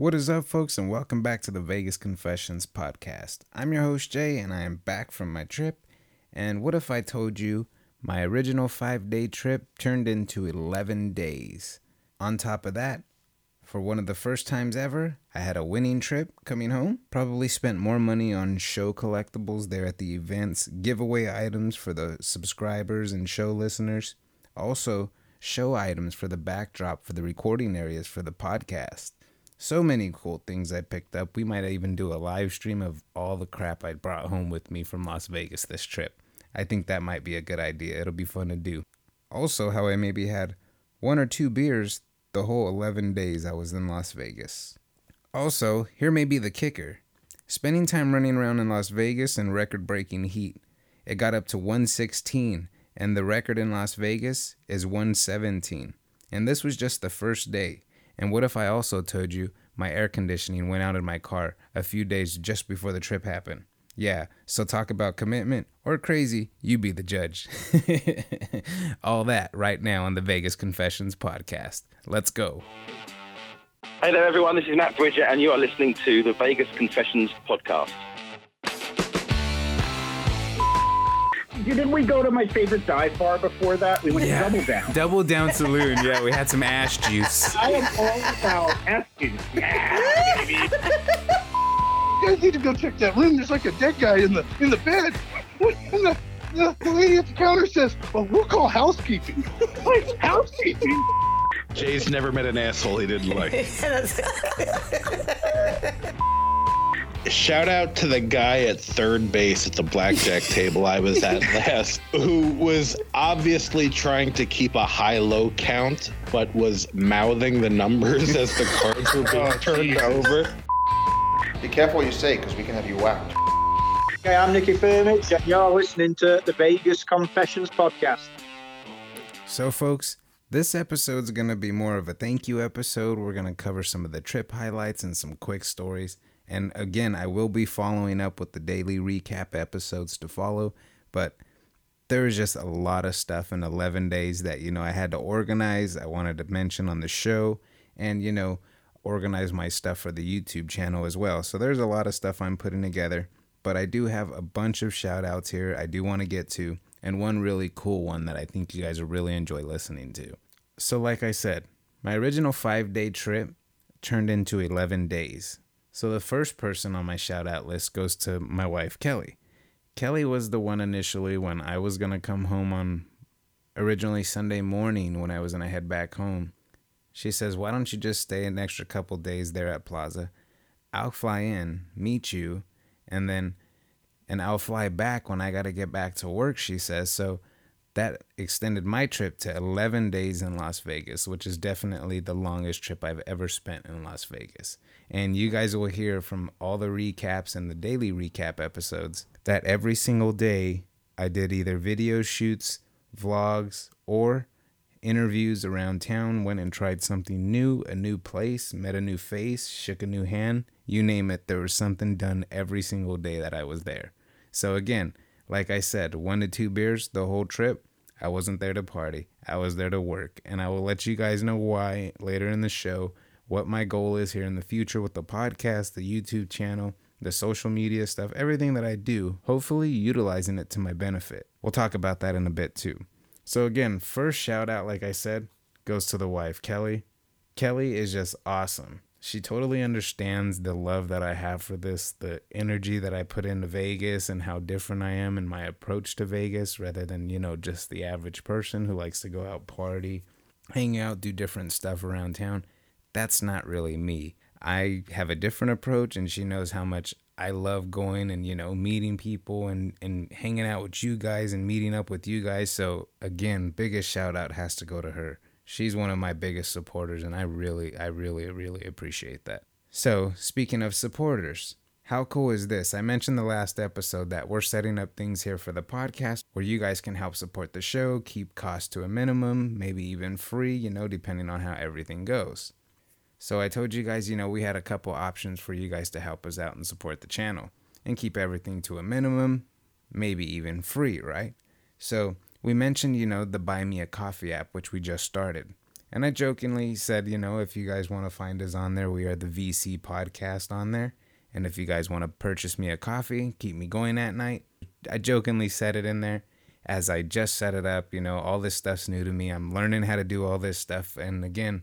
What is up, folks, and welcome back to the Vegas Confessions podcast. I'm your host, Jay, and I am back from my trip. And what if I told you my original five day trip turned into 11 days? On top of that, for one of the first times ever, I had a winning trip coming home. Probably spent more money on show collectibles there at the events, giveaway items for the subscribers and show listeners. Also, show items for the backdrop for the recording areas for the podcast. So many cool things I picked up. We might even do a live stream of all the crap I brought home with me from Las Vegas this trip. I think that might be a good idea. It'll be fun to do. Also, how I maybe had one or two beers the whole 11 days I was in Las Vegas. Also, here may be the kicker spending time running around in Las Vegas in record breaking heat. It got up to 116, and the record in Las Vegas is 117. And this was just the first day. And what if I also told you my air conditioning went out in my car a few days just before the trip happened? Yeah, so talk about commitment or crazy, you be the judge. All that right now on the Vegas Confessions podcast. Let's go. Hey there, everyone. This is Matt Bridger, and you are listening to the Vegas Confessions podcast. Didn't we go to my favorite dive bar before that? We went Yeah. to Double Down. Double Down Saloon. Yeah, we had some ash juice. I am all about asking. Yeah. You guys need to go check that room. There's like a dead guy in the in the bed. And the, the, the lady at the counter says, "Well, we'll call housekeeping." like housekeeping? Jay's never met an asshole he didn't like. Shout out to the guy at third base at the blackjack table I was at last, who was obviously trying to keep a high low count, but was mouthing the numbers as the cards were being Oh, turned over. Be careful what you say, because we can have you whacked. Hey, I'm Nicky Furmich, and you're listening to the Vegas Confessions podcast. So, folks, this episode's going to be more of a thank you episode. We're going to cover some of the trip highlights and some quick stories. And again, I will be following up with the daily recap episodes to follow, but there was just a lot of stuff in 11 days that, you know, I had to organize. I wanted to mention on the show and, you know, organize my stuff for the YouTube channel as well. So there's a lot of stuff I'm putting together, but I do have a bunch of shout outs here I do want to get to, and one really cool one that I think you guys will really enjoy listening to. So, like I said, my original five day trip turned into 11 days. So, the first person on my shout out list goes to my wife, Kelly. Kelly was the one initially when I was going to come home on originally Sunday morning when I was going to head back home. She says, Why don't you just stay an extra couple days there at Plaza? I'll fly in, meet you, and then and I'll fly back when I got to get back to work, she says. So that extended my trip to 11 days in Las Vegas, which is definitely the longest trip I've ever spent in Las Vegas. And you guys will hear from all the recaps and the daily recap episodes that every single day I did either video shoots, vlogs, or interviews around town, went and tried something new, a new place, met a new face, shook a new hand, you name it, there was something done every single day that I was there. So again, like I said, one to two beers the whole trip. I wasn't there to party. I was there to work. And I will let you guys know why later in the show, what my goal is here in the future with the podcast, the YouTube channel, the social media stuff, everything that I do, hopefully utilizing it to my benefit. We'll talk about that in a bit too. So, again, first shout out, like I said, goes to the wife, Kelly. Kelly is just awesome. She totally understands the love that I have for this, the energy that I put into Vegas, and how different I am in my approach to Vegas rather than, you know, just the average person who likes to go out, party, hang out, do different stuff around town. That's not really me. I have a different approach, and she knows how much I love going and, you know, meeting people and, and hanging out with you guys and meeting up with you guys. So, again, biggest shout out has to go to her she's one of my biggest supporters and i really i really really appreciate that so speaking of supporters how cool is this i mentioned the last episode that we're setting up things here for the podcast where you guys can help support the show keep costs to a minimum maybe even free you know depending on how everything goes so i told you guys you know we had a couple options for you guys to help us out and support the channel and keep everything to a minimum maybe even free right so we mentioned, you know, the Buy Me a Coffee app, which we just started. And I jokingly said, you know, if you guys want to find us on there, we are the VC podcast on there. And if you guys want to purchase me a coffee, keep me going at night, I jokingly said it in there as I just set it up. You know, all this stuff's new to me. I'm learning how to do all this stuff. And again,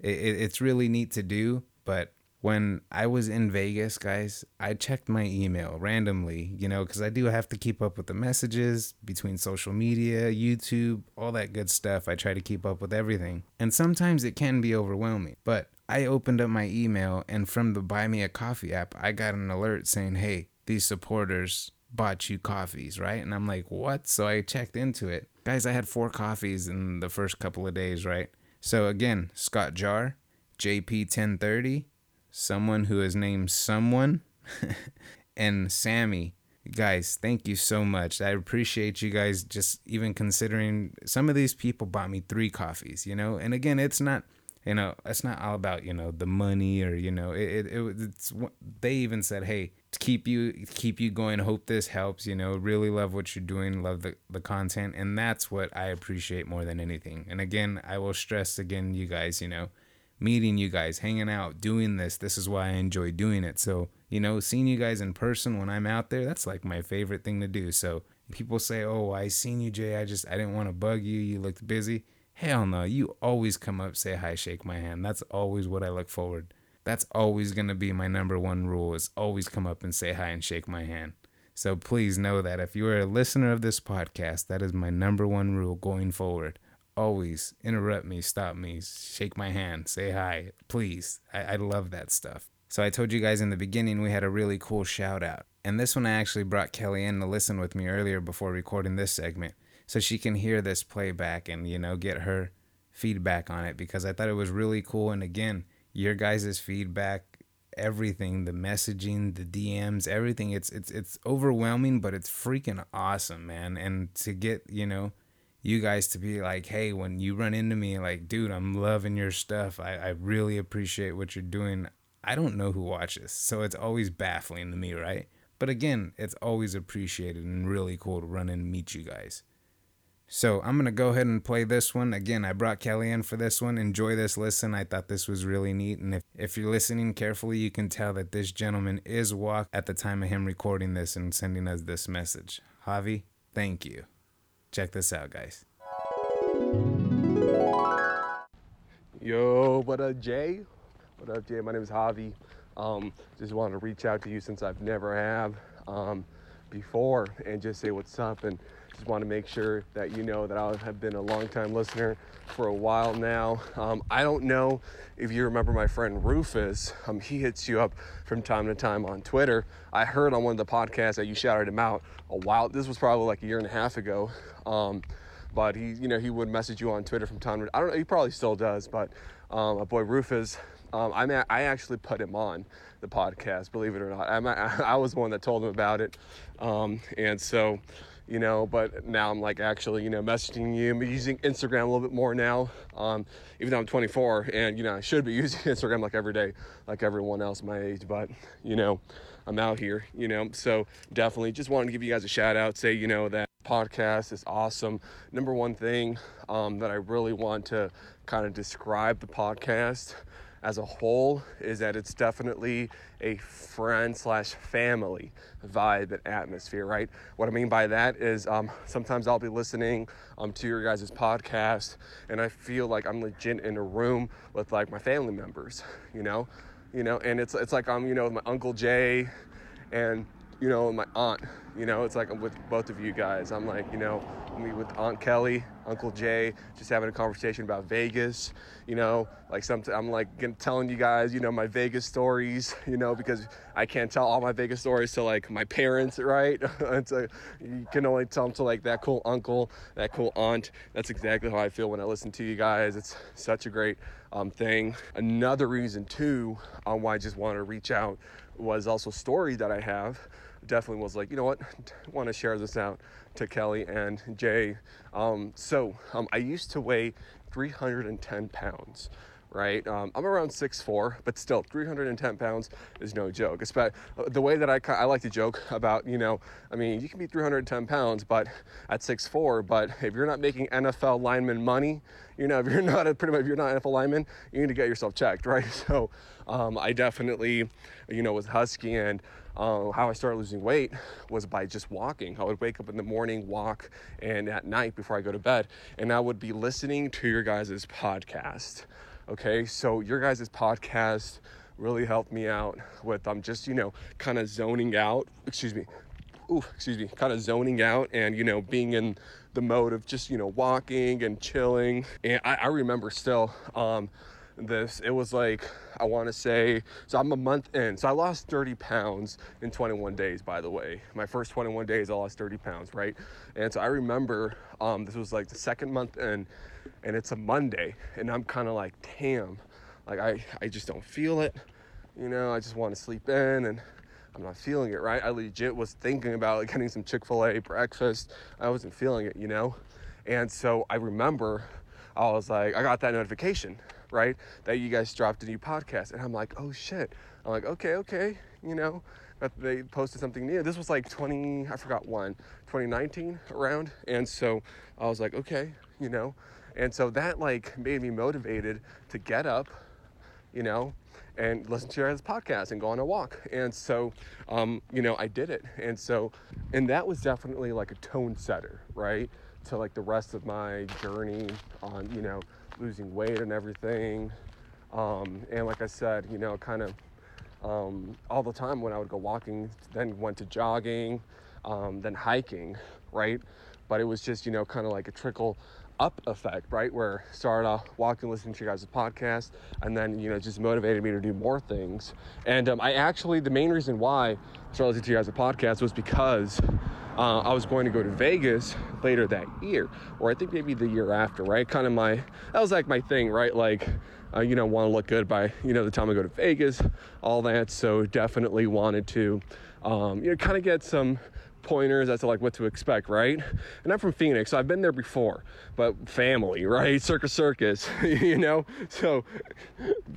it, it's really neat to do. But when I was in Vegas, guys, I checked my email randomly, you know, because I do have to keep up with the messages between social media, YouTube, all that good stuff. I try to keep up with everything. And sometimes it can be overwhelming. But I opened up my email, and from the Buy Me a Coffee app, I got an alert saying, hey, these supporters bought you coffees, right? And I'm like, what? So I checked into it. Guys, I had four coffees in the first couple of days, right? So again, Scott Jar, JP1030, someone who is named Someone, and Sammy. Guys, thank you so much. I appreciate you guys just even considering some of these people bought me three coffees, you know? And again, it's not you know it's not all about you know the money or you know it, it, it's they even said hey keep you keep you going. Hope this helps you know. Really love what you're doing. Love the, the content and that's what i appreciate more than anything. And again i will stress again you guys you know meeting you guys hanging out doing this. This is why i enjoy doing it. So you know seeing you guys in person when i'm out there that's like my favorite thing to do. So people say oh i seen you jay. I just i didn't want to bug you. You looked busy. Hell no, you always come up, say hi, shake my hand. That's always what I look forward. That's always going to be my number one rule is always come up and say hi and shake my hand. So please know that if you are a listener of this podcast, that is my number one rule going forward. Always interrupt me, stop me, shake my hand, say hi. Please. I, I love that stuff. So I told you guys in the beginning we had a really cool shout out. And this one I actually brought Kelly in to listen with me earlier before recording this segment so she can hear this playback and you know get her feedback on it because I thought it was really cool. And again, your guys' feedback, everything, the messaging, the DMs, everything, it's it's it's overwhelming, but it's freaking awesome, man. And to get, you know, you guys to be like, hey, when you run into me, like, dude, I'm loving your stuff. I, I really appreciate what you're doing. I don't know who watches, so it's always baffling to me, right? But again, it's always appreciated and really cool to run and meet you guys. So I'm going to go ahead and play this one. Again, I brought Kelly in for this one. Enjoy this listen. I thought this was really neat. And if, if you're listening carefully, you can tell that this gentleman is walk at the time of him recording this and sending us this message. Javi, thank you. Check this out, guys. Yo, what up, Jay? What up, Jay? My name is Javi. Um, just wanted to reach out to you since I've never have um, before and just say what's up and just want to make sure that you know that I have been a long-time listener for a while now. Um, I don't know if you remember my friend Rufus. Um, he hits you up from time to time on Twitter. I heard on one of the podcasts that you shouted him out a while. This was probably like a year and a half ago. Um, but he, you know, he would message you on Twitter from time to time. I don't know. He probably still does. But um, my boy Rufus, um, I mean, I actually put him on the podcast. Believe it or not, I'm, I, I was the one that told him about it, um, and so you know, but now I'm like actually, you know, messaging you. I'm using Instagram a little bit more now, um, even though I'm 24 and, you know, I should be using Instagram like every day, like everyone else my age, but, you know, I'm out here, you know, so definitely just wanted to give you guys a shout out, say, you know, that podcast is awesome. Number one thing um, that I really want to kind of describe the podcast as a whole is that it's definitely a friend slash family vibe and atmosphere, right? What I mean by that is um, sometimes I'll be listening um, to your guys' podcast and I feel like I'm legit in a room with like my family members, you know? You know, and it's it's like I'm, you know, with my Uncle Jay and you know, my aunt, you know, it's like I'm with both of you guys. I'm like, you know, me with Aunt Kelly, Uncle Jay, just having a conversation about Vegas, you know, like some, I'm like telling you guys, you know, my Vegas stories, you know, because I can't tell all my Vegas stories to like my parents, right? it's a, you can only tell them to like that cool uncle, that cool aunt. That's exactly how I feel when I listen to you guys. It's such a great um, thing. Another reason too, um, why I just wanted to reach out was also story that I have definitely was like, you know what, want to share this out to Kelly and Jay. Um, so um, I used to weigh 310 pounds right? Um, I'm around 6'4", but still 310 pounds is no joke. Especially the way that I, I like to joke about, you know, I mean, you can be 310 pounds, but at 6'4", but if you're not making NFL lineman money, you know, if you're not a, pretty much if you're not an NFL lineman, you need to get yourself checked, right? So um, I definitely, you know, was husky and uh, how I started losing weight was by just walking. I would wake up in the morning, walk, and at night before I go to bed, and I would be listening to your guys' podcast. Okay, so your guys' podcast really helped me out with um, just you know kind of zoning out. Excuse me. Ooh, excuse me, kind of zoning out and you know being in the mode of just you know walking and chilling. And I, I remember still um, this. It was like, I want to say, so I'm a month in. So I lost 30 pounds in 21 days, by the way. My first 21 days, I lost 30 pounds, right? And so I remember um, this was like the second month in, and it's a Monday, and I'm kind of like, damn, like I, I just don't feel it. You know, I just want to sleep in and I'm not feeling it, right? I legit was thinking about like, getting some Chick fil A breakfast. I wasn't feeling it, you know? And so I remember I was like, I got that notification right? That you guys dropped a new podcast. And I'm like, oh shit. I'm like, okay, okay, you know, that they posted something new. This was like 20, I forgot one, 2019 around. And so I was like, okay, you know, and so that like made me motivated to get up, you know, and listen to your guys' podcast and go on a walk. And so, um, you know, I did it. And so, and that was definitely like a tone setter, right? To like the rest of my journey on, you know, losing weight and everything. Um, and like I said, you know, kind of um, all the time when I would go walking, then went to jogging, um, then hiking, right? But it was just, you know, kind of like a trickle up effect, right? Where started off walking, listening to your guys' podcast, and then, you know, just motivated me to do more things. And um, I actually, the main reason why started listening to you guys' podcast was because uh, I was going to go to Vegas later that year, or I think maybe the year after, right? Kind of my, that was like my thing, right? Like, uh, you know, want to look good by, you know, the time I go to Vegas, all that. So definitely wanted to, um, you know, kind of get some pointers as to like what to expect, right? And I'm from Phoenix, so I've been there before, but family, right? Circus Circus, you know? So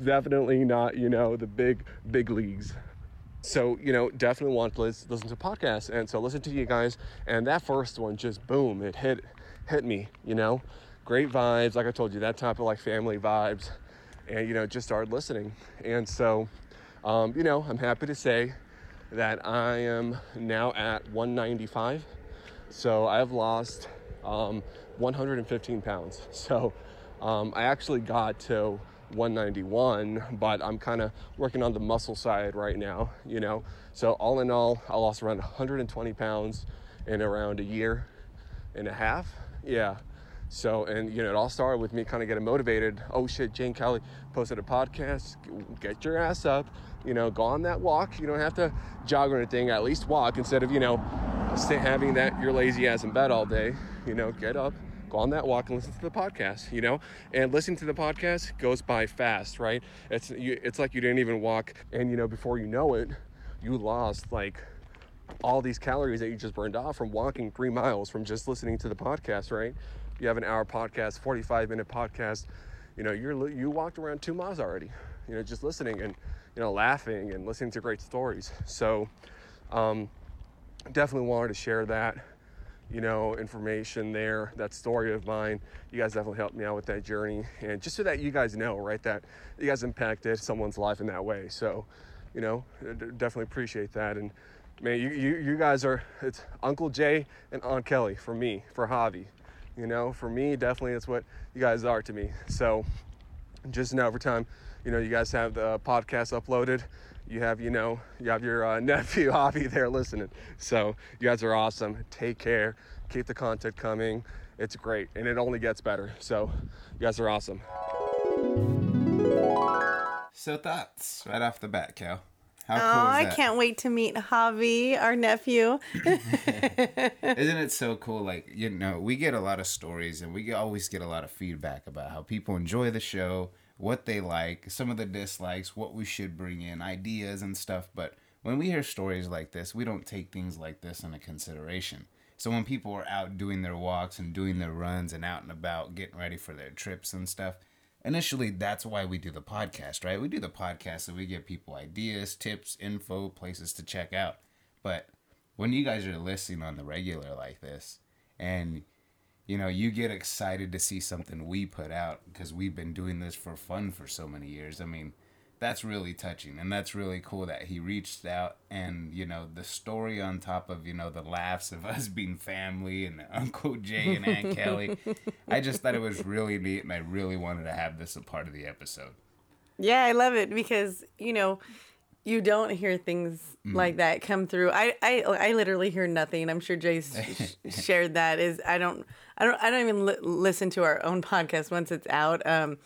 definitely not, you know, the big, big leagues so you know definitely want to listen, to podcasts and so listen to you guys and that first one just boom it hit hit me you know great vibes like i told you that type of like family vibes and you know just started listening and so um, you know i'm happy to say that i am now at 195 so i've lost um, 115 pounds so um, i actually got to 191, but I'm kind of working on the muscle side right now, you know. So, all in all, I lost around 120 pounds in around a year and a half. Yeah. So, and you know, it all started with me kind of getting motivated. Oh shit, Jane Kelly posted a podcast. Get your ass up, you know, go on that walk. You don't have to jog or anything, at least walk instead of, you know, having that you're lazy ass in bed all day. You know, get up, go on that walk and listen to the podcast, you know? And listening to the podcast goes by fast, right? It's you, it's like you didn't even walk and you know before you know it, you lost like all these calories that you just burned off from walking 3 miles from just listening to the podcast, right? You have an hour podcast, 45 minute podcast, you know, you're you walked around 2 miles already. You know, just listening and you know, laughing and listening to great stories. So um definitely wanted to share that you know, information there, that story of mine. You guys definitely helped me out with that journey. And just so that you guys know, right, that you guys impacted someone's life in that way. So, you know, definitely appreciate that. And man, you, you, you guys are, it's Uncle Jay and Aunt Kelly for me, for Javi. You know, for me, definitely it's what you guys are to me. So just know every time, you know, you guys have the podcast uploaded, you have, you know, you have your uh, nephew Javi there listening. So you guys are awesome. Take care. Keep the content coming. It's great, and it only gets better. So you guys are awesome. So thoughts right off the bat, Cal. How oh, cool I can't wait to meet Javi, our nephew. Isn't it so cool? Like, you know, we get a lot of stories and we always get a lot of feedback about how people enjoy the show what they like, some of the dislikes, what we should bring in, ideas and stuff. But when we hear stories like this, we don't take things like this into consideration. So when people are out doing their walks and doing their runs and out and about getting ready for their trips and stuff, initially that's why we do the podcast, right? We do the podcast so we give people ideas, tips, info, places to check out. But when you guys are listening on the regular like this and you know, you get excited to see something we put out because we've been doing this for fun for so many years. I mean, that's really touching and that's really cool that he reached out and you know the story on top of you know the laughs of us being family and uncle jay and aunt kelly i just thought it was really neat and i really wanted to have this a part of the episode yeah i love it because you know you don't hear things mm. like that come through i i i literally hear nothing i'm sure jay shared that is i don't i don't i don't even li- listen to our own podcast once it's out um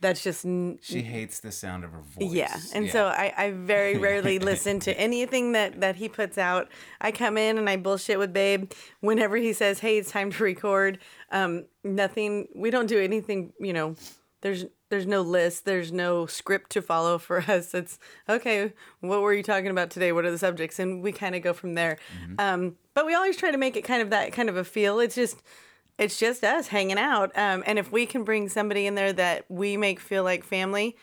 that's just n- she hates the sound of her voice. Yeah, and yeah. so I, I very rarely listen to anything that that he puts out. I come in and I bullshit with Babe whenever he says, "Hey, it's time to record." Um, nothing. We don't do anything. You know, there's there's no list. There's no script to follow for us. It's okay. What were you talking about today? What are the subjects? And we kind of go from there. Mm-hmm. Um, but we always try to make it kind of that kind of a feel. It's just it's just us hanging out. Um, and if we can bring somebody in there that we make feel like family,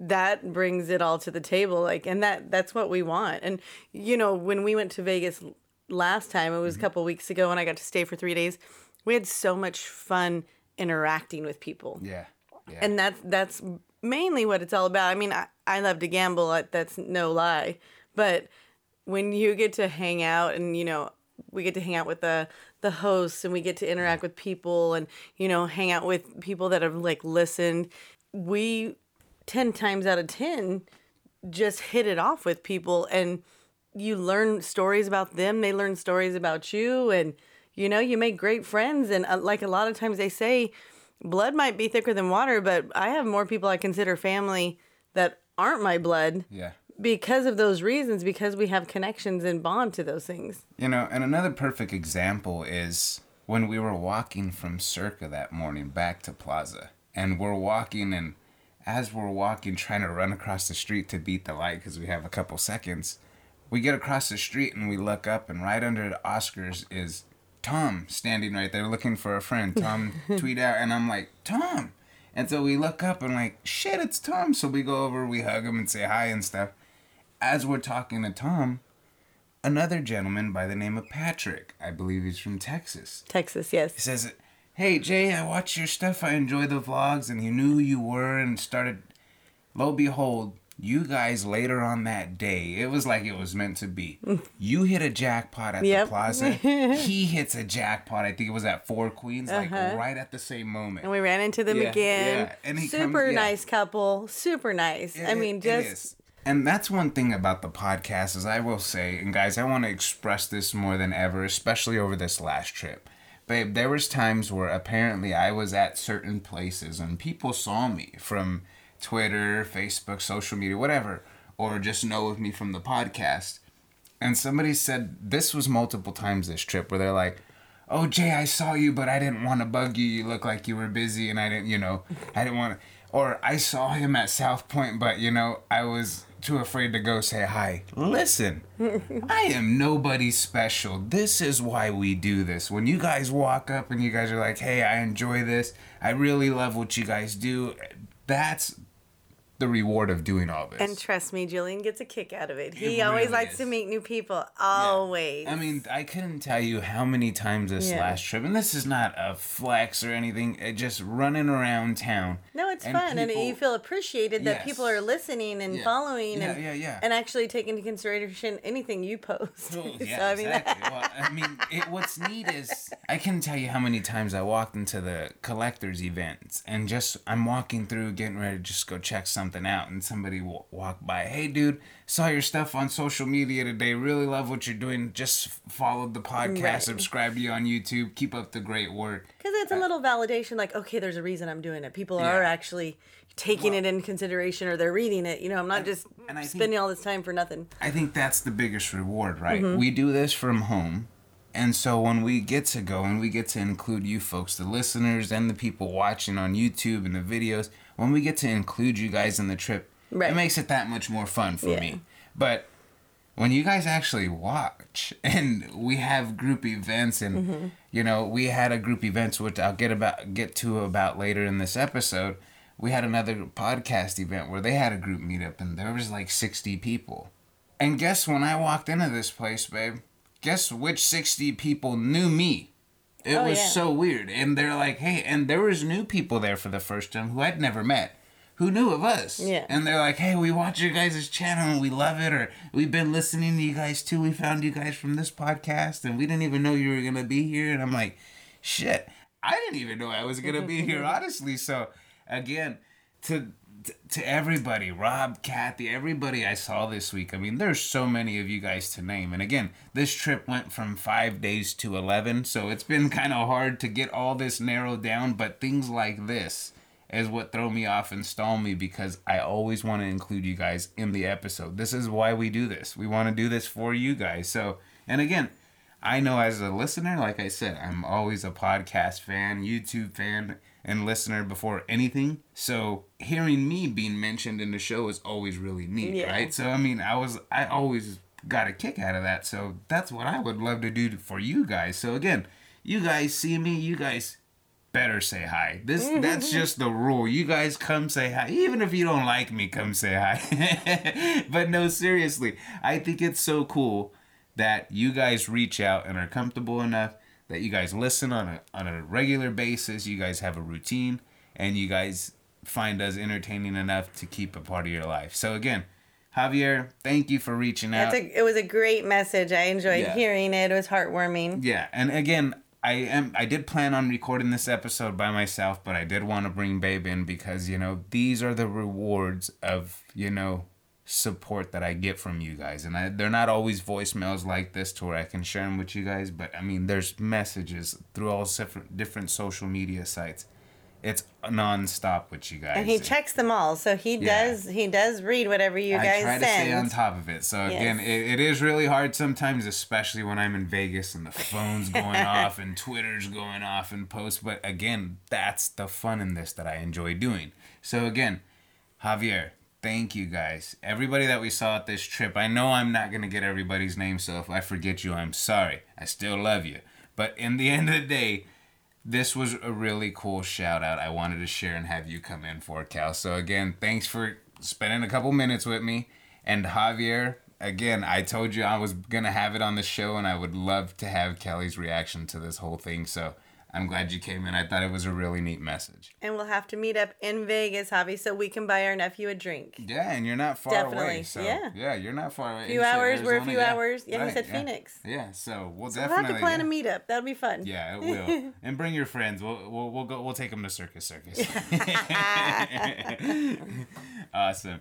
that brings it all to the table. Like, and that that's what we want. And you know, when we went to Vegas last time, it was mm-hmm. a couple weeks ago, and I got to stay for three days. We had so much fun interacting with people. Yeah. Yeah. And that's that's mainly what it's all about. I mean, I, I love to gamble. That's no lie. But when you get to hang out and you know we get to hang out with the the hosts and we get to interact with people and you know hang out with people that have like listened we 10 times out of 10 just hit it off with people and you learn stories about them they learn stories about you and you know you make great friends and uh, like a lot of times they say blood might be thicker than water but i have more people i consider family that aren't my blood yeah. because of those reasons because we have connections and bond to those things. You know and another perfect example is when we were walking from circa that morning back to plaza and we're walking and as we're walking trying to run across the street to beat the light because we have a couple seconds we get across the street and we look up and right under the oscars is tom standing right there looking for a friend tom tweet out and i'm like tom and so we look up and like shit it's tom so we go over we hug him and say hi and stuff as we're talking to Tom, another gentleman by the name of Patrick, I believe he's from Texas. Texas, yes. He says, Hey Jay, I watch your stuff, I enjoy the vlogs, and he knew who you were and started. Lo behold, you guys later on that day, it was like it was meant to be. You hit a jackpot at yep. the plaza. he hits a jackpot. I think it was at Four Queens, uh-huh. like right at the same moment. And we ran into them yeah, again. Yeah. And he super comes, yeah. nice couple. Super nice. I mean, just and that's one thing about the podcast is I will say, and guys, I want to express this more than ever, especially over this last trip. Babe, there was times where apparently I was at certain places and people saw me from Twitter, Facebook, social media, whatever, or just know of me from the podcast. And somebody said this was multiple times this trip where they're like, "Oh, Jay, I saw you, but I didn't want to bug you. You look like you were busy, and I didn't, you know, I didn't want to." Or I saw him at South Point, but you know, I was too afraid to go say hi. Listen, I am nobody special. This is why we do this. When you guys walk up and you guys are like, hey, I enjoy this, I really love what you guys do, that's the reward of doing all this. And trust me, Julian gets a kick out of it. He it always really likes is. to meet new people. Always. Yeah. I mean, I couldn't tell you how many times this yeah. last trip, and this is not a flex or anything. It just running around town. No, it's and fun, people, and you feel appreciated that yes. people are listening and yeah. following, yeah, and yeah, yeah. and actually taking into consideration anything you post. Well, yeah, so, I mean, exactly. well, I mean, it, what's neat is I can tell you how many times I walked into the collectors events, and just I'm walking through, getting ready to just go check something out, and somebody walk by, hey dude, saw your stuff on social media today. Really love what you're doing. Just followed the podcast, right. subscribe to you on YouTube. Keep up the great work. Because it's a little validation, like okay, there's a reason I'm doing it. People yeah. are actually taking well, it in consideration or they're reading it. You know, I'm not and, just and spending think, all this time for nothing. I think that's the biggest reward, right? Mm-hmm. We do this from home. And so when we get to go and we get to include you folks, the listeners and the people watching on YouTube and the videos, when we get to include you guys in the trip, Right. It makes it that much more fun for yeah. me. But when you guys actually watch and we have group events and mm-hmm. you know we had a group events which I'll get about get to about later in this episode we had another podcast event where they had a group meetup and there was like 60 people. And guess when I walked into this place, babe, guess which 60 people knew me? It Oh, was yeah. so weird. And they're like, hey, and there was new people there for the first time who I'd never met. Who knew of us? Yeah. And they're like, hey, we watch your guys' channel and we love it, or we've been listening to you guys too. We found you guys from this podcast and we didn't even know you were gonna be here. And I'm like, shit, I didn't even know I was gonna be here, honestly. So again, to to- everybody, Rob, Kathy, everybody I saw this week. I mean, there's so many of you guys to name. And again, this trip went from five days to 11. So it's been kind of hard to get all this narrowed down. But things like this is what throw me off and stall me because I always want to include you guys in the episode. This is why we do this. We want to do this for you guys. So, and again, I know as a listener, like I said, I'm always a podcast fan, YouTube fan, and listener before anything. So hearing me being mentioned in the show is always really neat, Yeah. right? So I mean, I was I always got a kick out of that. So that's what I would love to do for you guys. So again, you guys see me, you guys better say hi. This that's just the rule. You guys come say hi. Even if you don't like me, come say hi. but no, seriously, I think it's so cool that you guys reach out and are comfortable enough that you guys listen on a on a regular basis. You guys have a routine and you guys find us entertaining enough to keep a part of your life. So again, Javier, thank you for reaching out. That's a, it was a great message. I enjoyed Yeah. hearing it. It was heartwarming. Yeah, and again, I am I did plan on recording this episode by myself, but I did want to bring Babe in because, you know, these are the rewards of, you know, support that I get from you guys. And I, they're not always voicemails like this to where I can share them with you guys, but I mean, there's messages through all different different social media sites. It's nonstop with you guys. And he checks them all, so he Yeah. does. He does read whatever you I guys I try to stay on top of it. So again, it, it is really hard sometimes, especially when I'm in Vegas and the phone's going off and Twitter's going off and posts. But again, that's the fun in this that I enjoy doing. So again, Javier, thank you guys. Everybody that we saw at this trip. I know I'm not gonna get everybody's name, so if I forget you, I'm sorry. I still love you. But in the end of the day, this was a really cool shout out I wanted to share and have you come in for, Cal. So again, thanks for spending a couple minutes with me. And Javier, again, I told you I was gonna have it on the show and I would love to have Kelly's reaction to this whole thing. So I'm glad you came in. I thought it was a really neat message. and we'll have to meet up in Vegas, Javi, so we can buy our nephew a drink. Yeah, and you're not far away. Definitely, So yeah. yeah, you're not far away. A few You said hours, we're a few Yeah. hours. Yeah, he said yeah. Phoenix. Yeah, so we'll So we'll have to plan yeah. a meetup. That'll be fun. Yeah, it will. and bring your friends. We'll we'll we'll go. We'll take them to Circus Circus. awesome.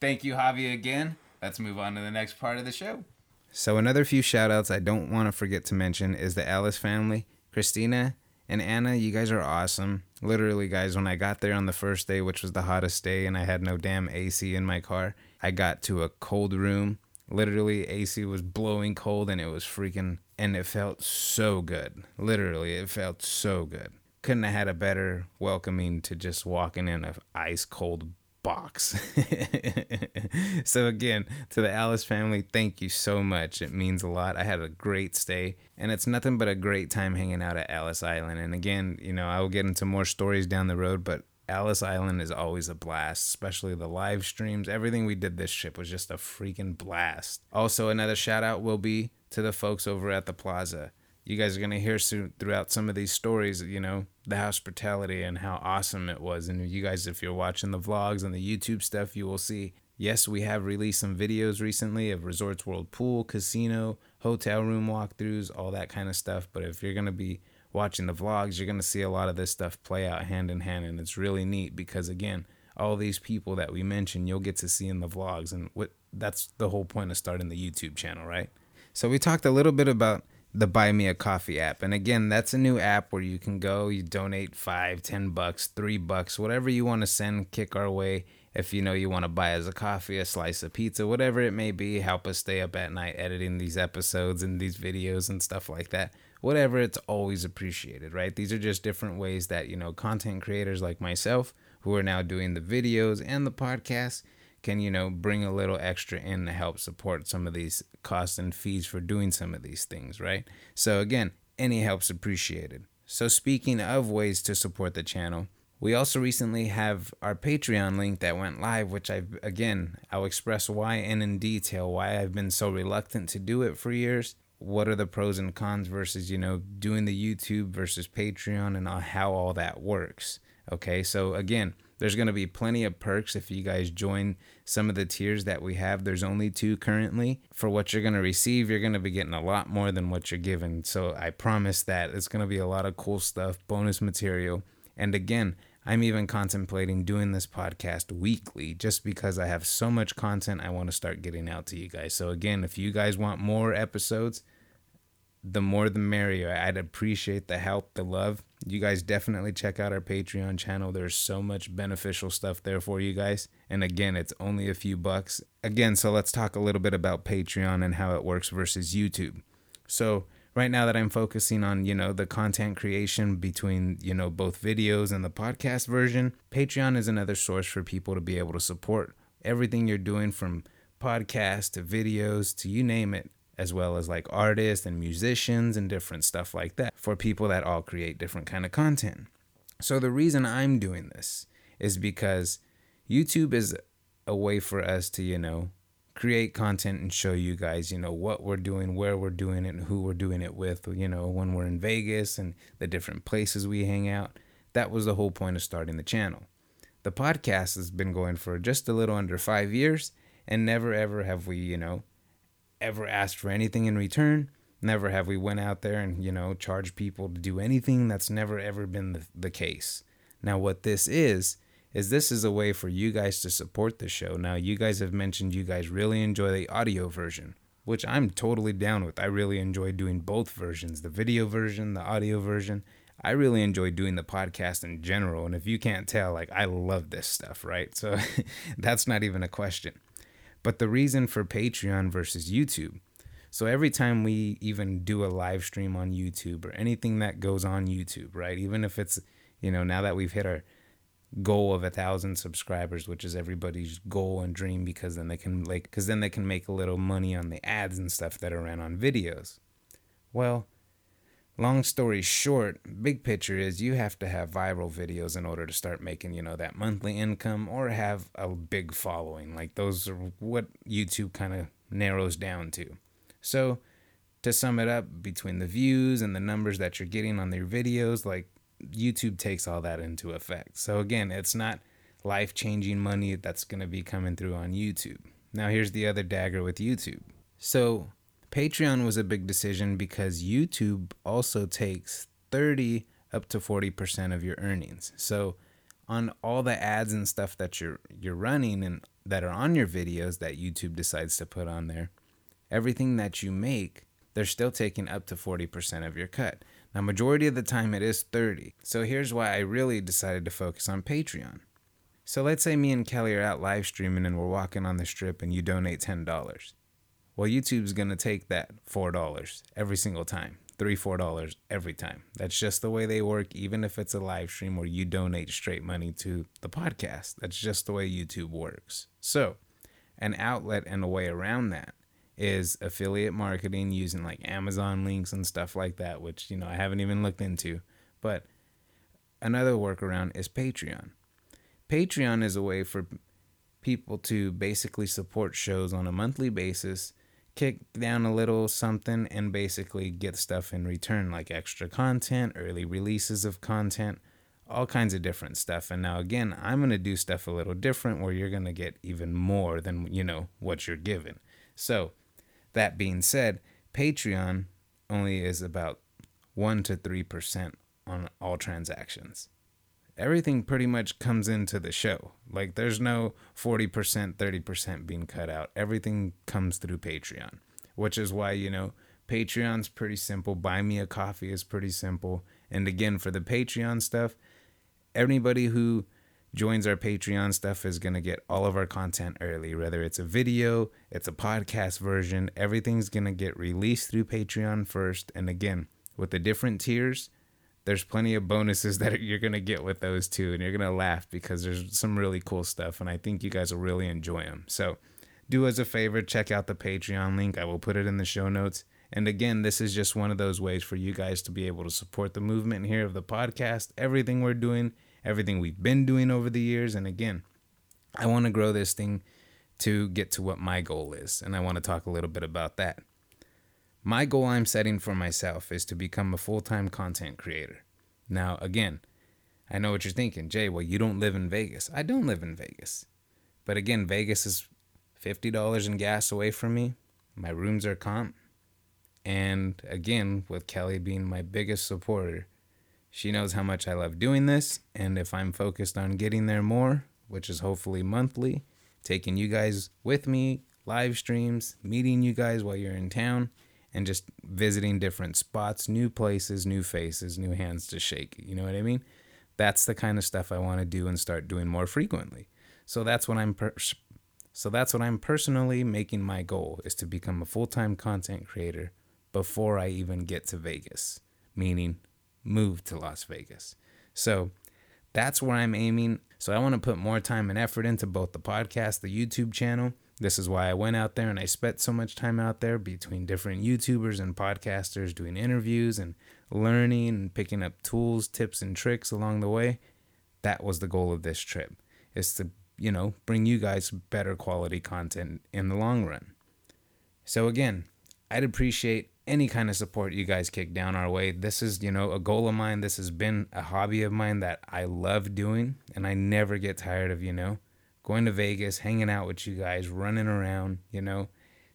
Thank you, Javi, again. Let's move on to the next part of the show. So another few shout outs I don't want to forget to mention is the Ellis family. Christina and Anna, you guys are awesome. Literally, guys, when I got there on the first day, which was the hottest day, and I had no damn AC in my car, I got to a cold room. Literally, AC was blowing cold and it was freaking, and it felt so good. Literally, it felt so good. Couldn't have had a better welcoming to just walking in a ice cold box. so again, to the Ellis family, thank you so much. It means a lot. I had a great stay, and it's nothing but a great time hanging out at Ellis Island. And again, you know, I will get into more stories down the road, but Ellis Island is always a blast, especially the live streams. Everything we did this trip was just a freaking blast. Also, another shout out will be to the folks over at the plaza you guys are going to hear throughout some of these stories, you know, the hospitality and how awesome it was. And you guys, if you're watching the vlogs and the YouTube stuff, you will see, yes, we have released some videos recently of Resorts World Pool, casino, hotel room walkthroughs, all that kind of stuff. But if you're going to be watching the vlogs, you're going to see a lot of this stuff play out hand in hand. And it's really neat because, again, all these people that we mentioned, you'll get to see in the vlogs. And what that's the whole point of starting the YouTube channel, right? So we talked a little bit about the buy me a coffee app. And again that's a new app where you can go you donate five ten bucks three bucks whatever you want to send kick our way. If you know you want to buy us a coffee a slice of pizza whatever it may be help us stay up at night editing these episodes and these videos and stuff like that. Whatever it's always appreciated right? These are just different ways that you know content creators like myself who are now doing the videos and the podcast can you know bring a little extra in to help support some of these costs and fees for doing some of these things right so again any help's appreciated so speaking of ways to support the channel We also recently have our Patreon link that went live, which I've, again, I'll express why and in detail why I've been so reluctant to do it for years. What are the pros and cons versus, you know, doing the YouTube versus Patreon and how all that works. Okay, so again, there's going to be plenty of perks if you guys join some of the tiers that we have. There's only two currently. For what you're going to receive, you're going to be getting a lot more than what you're given. So I promise that it's going to be a lot of cool stuff, bonus material. And again, I'm even contemplating doing this podcast weekly just because I have so much content I want to start getting out to you guys. So, again, if you guys want more episodes, the more the merrier. I'd appreciate the help, the love. You guys definitely check out our Patreon channel. There's so much beneficial stuff there for you guys. And again, it's only a few bucks. Again, so let's talk a little bit about Patreon and how it works versus YouTube. So, right now that I'm focusing on, you know, the content creation between, you know, both videos and the podcast version, Patreon is another source for people to be able to support everything you're doing from podcasts to videos to you name it, as well as like artists and musicians and different stuff like that for people that all create different kind of content. So the reason I'm doing this is because YouTube is a way for us to, you know, create content and show you guys, you know, what we're doing, where we're doing it, and who we're doing it with, you know, when we're in Vegas and the different places we hang out. That was the whole point of starting the channel. The podcast has been going for just a little under five years, and never ever have we, you know, ever asked for anything in return. Never have we went out there and, you know, charged people to do anything. That's never ever been the, the case. Now, what this is, is this is a way for you guys to support the show. Now, you guys have mentioned you guys really enjoy the audio version, which I'm totally down with. I really enjoy doing both versions the video version, the audio version. I really enjoy doing the podcast in general. And if you can't tell, like, I love this stuff, right? So that's not even a question. But the reason for Patreon versus YouTube. So every time we even do a live stream on YouTube or anything that goes on YouTube, right? Even if it's, you know, now that we've hit our goal of a thousand subscribers, which is everybody's goal and dream because then they can like because then they can make a little money on the ads and stuff that are ran on videos. Well, long story short, big picture is you have to have viral videos in order to start making, you know, that monthly income or have a big following. Like those are what YouTube kind of narrows down to. So, to sum it up, between the views and the numbers that you're getting on their videos, like YouTube takes all that into effect. So again, it's not life changing money that's going to be coming through on YouTube. Now, here's the other dagger with YouTube. So, Patreon was a big decision because YouTube also takes 30 up to 40% of your earnings. So, on all the ads and stuff that you're you're running and that are on your videos that YouTube decides to put on there, everything that you make, they're still taking up to 40% of your cut. Now, majority of the time it is 30. So here's why I really decided to focus on Patreon. So let's say me and Kelly are out live streaming and we're walking on the strip and you donate $10. Well, YouTube's going to take that $4 every single time. Three, four dollars every time. That's just the way they work, even if it's a live stream where you donate straight money to the podcast. That's just the way YouTube works. So, an outlet and a way around that is affiliate marketing using like Amazon links and stuff like that, which, you know, I haven't even looked into. But another workaround is Patreon. Patreon is a way for people to basically support shows on a monthly basis, kick down a little something, and basically get stuff in return, like extra content, early releases of content, all kinds of different stuff. And now, again, I'm going to do stuff a little different where you're going to get even more than, you know, what you're given. So, that being said, Patreon only is about 1 to 3% on all transactions. Everything pretty much comes into the show. Like there's no 40%, 30% being cut out. Everything comes through Patreon, which is why, you know, Patreon's pretty simple. Buy me a coffee is pretty simple. And again, for the Patreon stuff, anybody who joins our Patreon stuff is going to get all of our content early, whether it's a video, it's a podcast version, everything's going to get released through Patreon first. And again, with the different tiers, there's plenty of bonuses that you're going to get with those too. And you're going to laugh because there's some really cool stuff. And I think you guys will really enjoy them. So do us a favor, check out the Patreon link. I will put it in the show notes. And again, this is just one of those ways for you guys to be able to support the movement here of the podcast, everything we're doing everything we've been doing over the years. And again, I want to grow this thing to get to what my goal is. And I want to talk a little bit about that. My goal I'm setting for myself is to become a full time content creator. Now, again, I know what you're thinking, Jay. Well, you don't live in Vegas. I don't live in Vegas. But again, Vegas is $50 in gas away from me. My rooms are comp. And again, with Kelly being my biggest supporter, she knows how much I love doing this. And if I'm focused on getting there more, which is hopefully monthly, taking you guys with me, live streams, meeting you guys while you're in town, and just visiting different spots, new places, new faces, new hands to shake. You know what I mean? That's the kind of stuff I want to do and start doing more frequently. So that's what I'm per- so that's what I'm personally making my goal is to become a full-time content creator before I even get to Vegas, meaning move to Las Vegas. So that's where I'm aiming. So I want to put more time and effort into both the podcast, the YouTube channel. This is why I went out there and I spent so much time out there between different YouTubers and podcasters doing interviews and learning and picking up tools, tips, and tricks along the way. That was the goal of this trip is to, you know, bring you guys better quality content in the long run. So again, I'd appreciate any kind of support you guys kick down our way. This is, you know, a goal of mine. This has been a hobby of mine that I love doing and I never get tired of, you know, going to Vegas, hanging out with you guys, running around, you know,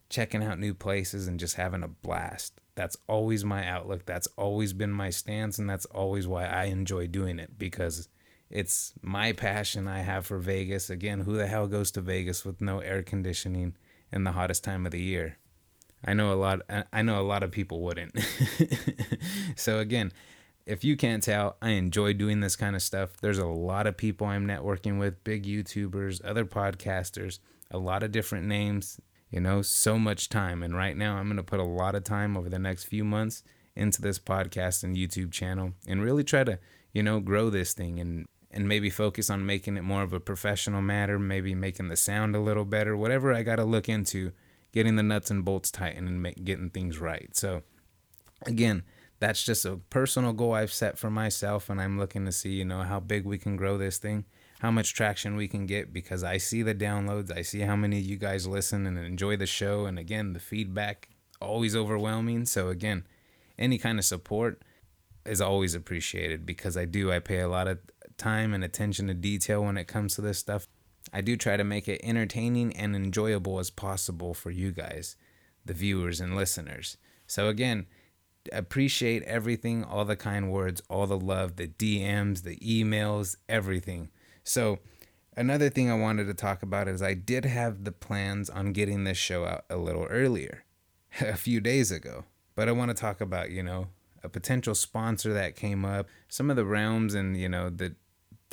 checking out new places and just having a blast. That's always my outlook. That's always been my stance and that's always why I enjoy doing it because it's my passion I have for Vegas. Again, who the hell goes to Vegas with no air conditioning in the hottest time of the year? I know a lot. I know a lot of people wouldn't. so again, if you can't tell, I enjoy doing this kind of stuff. There's a lot of people I'm networking with, big YouTubers, other podcasters, a lot of different names. You know, so much time. And right now, I'm going to put a lot of time over the next few months into this podcast and YouTube channel and really try to, you know, grow this thing and and maybe focus on making it more of a professional matter, maybe making the sound a little better, whatever I got to look into getting the nuts and bolts tightened and make, getting things right. So, again, that's just a personal goal I've set for myself, and I'm looking to see, you know, how big we can grow this thing, how much traction we can get, because I see the downloads, I see how many of you guys listen and enjoy the show, and again, the feedback always overwhelming. So, again, any kind of support is always appreciated because I do I pay a lot of time and attention to detail when it comes to this stuff. I do try to make it entertaining and enjoyable as possible for you guys, the viewers and listeners. So, again, appreciate everything, all the kind words, all the love, the DMs, the emails, everything. So, another thing I wanted to talk about is I did have the plans on getting this show out a little earlier, a few days ago. But I want to talk about, you know, a potential sponsor that came up, some of the realms and, you know, the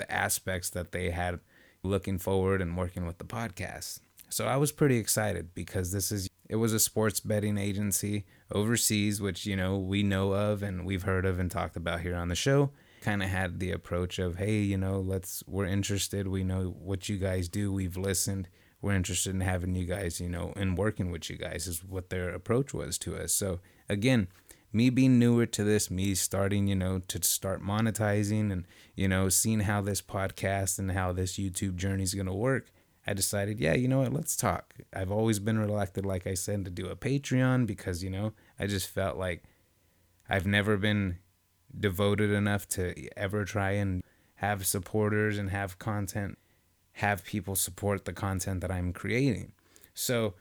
the aspects that they had looking forward and working with the podcast. So I was pretty excited because this is it was a sports betting agency overseas which you know we know of and we've heard of and talked about here on the show. Kind of had the approach of, "Hey, you know, let's we're interested. We know what you guys do. We've listened. We're interested in having you guys, you know, and working with you guys." Is what their approach was to us. So, again, me being newer to this, me starting, you know, to start monetizing and, you know, seeing how this podcast and how this YouTube journey is going to work, I decided, yeah, you know what, let's talk. I've always been reluctant, like I said, to do a Patreon because, you know, I just felt like I've never been devoted enough to ever try and have supporters and have content, have people support the content that I'm creating. So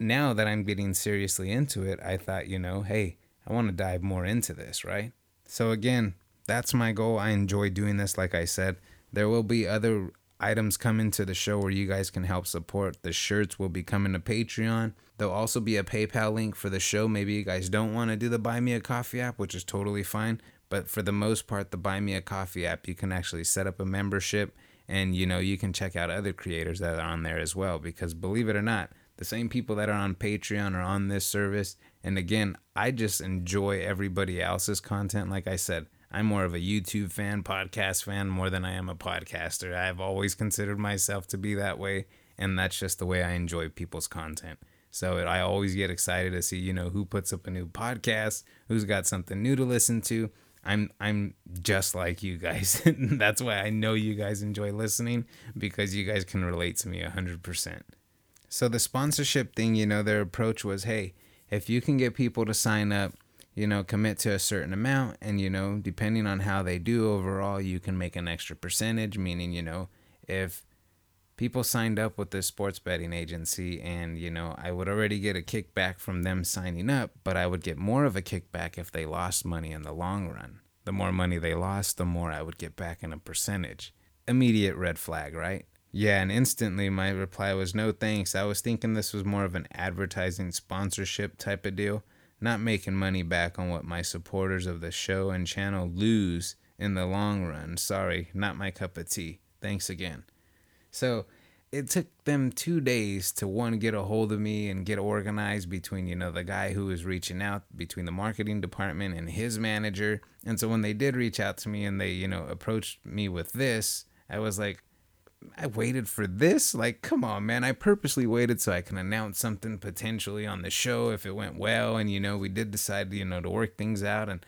now that I'm getting seriously into it, I thought, you know, hey, I want to dive more into this, right? So, again, that's my goal. I enjoy doing this, like I said. There will be other items coming to the show where you guys can help support. The shirts will be coming to Patreon. There'll also be a PayPal link for the show. Maybe you guys don't want to do the Buy Me a Coffee app, which is totally fine. But for the most part, the Buy Me a Coffee app, you can actually set up a membership and you know you can check out other creators that are on there as well because believe it or not the same people that are on patreon are on this service and again i just enjoy everybody else's content like i said i'm more of a youtube fan podcast fan more than i am a podcaster i've always considered myself to be that way and that's just the way i enjoy people's content so it, i always get excited to see you know who puts up a new podcast who's got something new to listen to I'm I'm just like you guys. That's why I know you guys enjoy listening because you guys can relate to me 100%. So the sponsorship thing, you know, their approach was, "Hey, if you can get people to sign up, you know, commit to a certain amount and you know, depending on how they do overall, you can make an extra percentage, meaning, you know, if people signed up with this sports betting agency and you know i would already get a kickback from them signing up but i would get more of a kickback if they lost money in the long run. The more money they lost the more i would get back in a percentage. Immediate red flag right? Yeah and instantly my reply was no thanks. I was thinking this was more of an advertising sponsorship type of deal not making money back on what my supporters of the show and channel lose in the long run. Sorry not my cup of tea. Thanks again. So it took them two days to one get a hold of me and get organized between you know the guy who was reaching out between the marketing department and his manager. And so when they did reach out to me and they you know approached me with this i was like i waited for this like come on man i purposely waited so i can announce something potentially on the show if it went well and you know we did decide you know to work things out and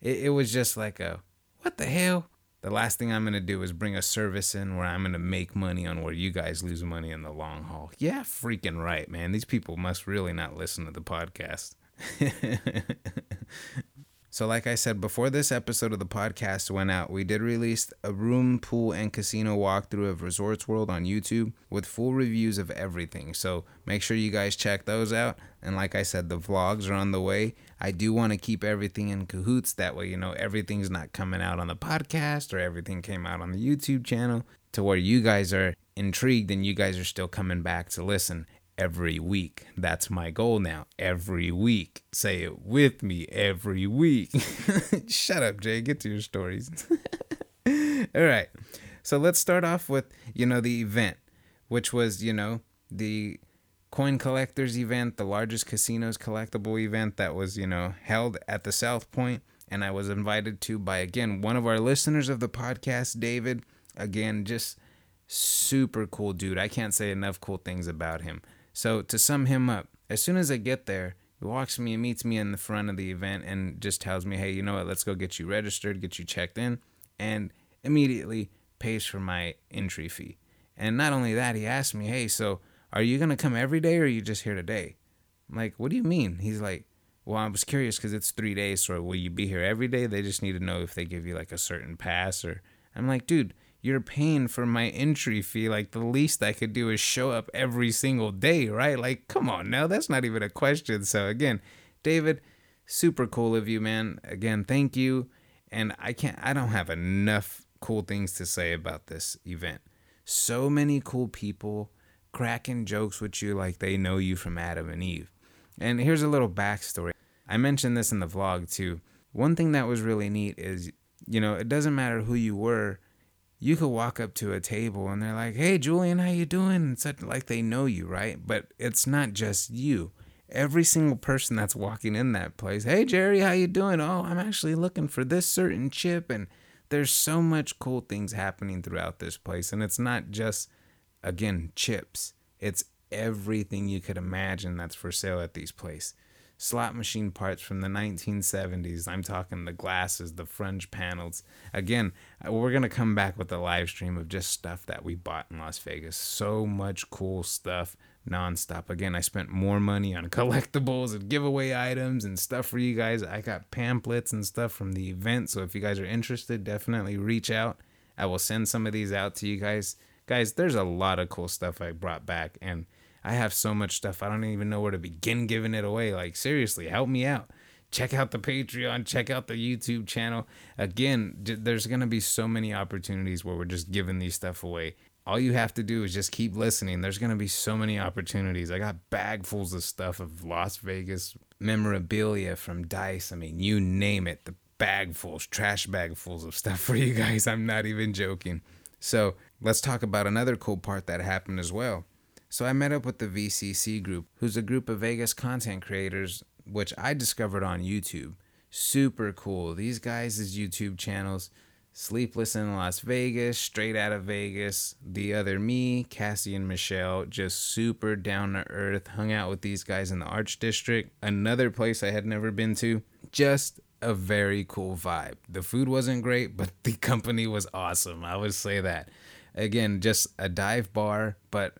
it, it was just like a what the hell the last thing I'm going to do is bring a service in where I'm going to make money on where you guys lose money in the long haul. Yeah, freaking right, man. These people must really not listen to the podcast. So, like I said, before this episode of the podcast went out, we did release a room, pool, and casino walkthrough of Resorts World on YouTube with full reviews of everything. So, make sure you guys check those out. And, like I said, the vlogs are on the way. I do want to keep everything in cahoots. That way, you know, everything's not coming out on the podcast or everything came out on the YouTube channel to where you guys are intrigued and you guys are still coming back to listen every week. That's my goal now. Every week. Say it with me every week. Shut up, Jay. Get to your stories. All right. So let's start off with, you know, the event, which was, you know, the coin collectors event, the largest casinos collectible event that was, you know, held at the South Point. And I was invited to by, again, one of our listeners of the podcast, David. Again, just super cool dude. I can't say enough cool things about him. So to sum him up, as soon as I get there, he walks me and meets me in the front of the event and just tells me, hey, you know what, let's go get you registered, get you checked in, and immediately pays for my entry fee. And not only that, he asked me, hey, so are you going to come every day or are you just here today? I'm like, what do you mean? He's like, well, I was curious because it's three days, so will you be here every day? They just need to know if they give you like a certain pass or. I'm like, dude, you're paying for my entry fee. Like the least I could do is show up every single day, right? Like, come on now, that's not even a question. So again, David, super cool of you, man. Again, thank you. And I can't I don't have enough cool things to say about this event. So many cool people cracking jokes with you like they know you from Adam and Eve. And here's a little backstory. I mentioned this in the vlog too. One thing that was really neat is, you know, it doesn't matter who you were you could walk up to a table and they're like, "Hey, Julian, how you doing?" It's like they know you, right? But it's not just you. Every single person that's walking in that place, "Hey, Jerry, how you doing?" "Oh, I'm actually looking for this certain chip." And there's so much cool things happening throughout this place, and it's not just again chips. It's everything you could imagine that's for sale at these places slot machine parts from the 1970s. I'm talking the glasses, the fringe panels. Again, uh, we're going to come back with a live stream of just stuff that we bought in Las Vegas. So much cool stuff nonstop. Again, I spent more money on collectibles and giveaway items and stuff for you guys. I got pamphlets and stuff from the event. So if you guys are interested, definitely reach out. I will send some of these out to you guys. Guys, there's a lot of cool stuff I brought back and I have so much stuff. I don't even know where to begin giving it away. Like, seriously, help me out. Check out the Patreon, check out the YouTube channel. Again, there's going to be so many opportunities where we're just giving these stuff away. All you have to do is just keep listening. There's going to be so many opportunities. I got bagfuls of stuff of Las Vegas memorabilia from Dice. I mean, you name it. The bagfuls, trash bagfuls of stuff for you guys. I'm not even joking. So let's talk about another cool part that happened as well. So I met up with the VCC group, who's a group of Vegas content creators, which I discovered on YouTube. Super cool. These guys' YouTube channels Sleepless in Las Vegas, Straight Out of Vegas, The Other Me, Cassie and Michelle, just super down to earth. Hung out with these guys in the Arts District, another place I had never been to. Just a very cool vibe. The food wasn't great, but the company was awesome. I would say that. Again, just a dive bar, but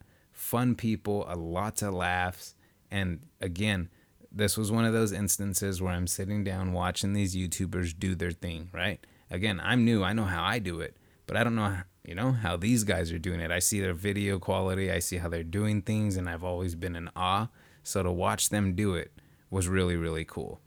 fun people, a lot of laughs. And again, this was one of those instances where I'm sitting down watching these YouTubers do their thing, right? Again, I'm new. I know how I do it, but I don't know, you know, how these guys are doing it. I see their video quality, I see how they're doing things, and I've always been in awe. So to watch them do it was really, really cool.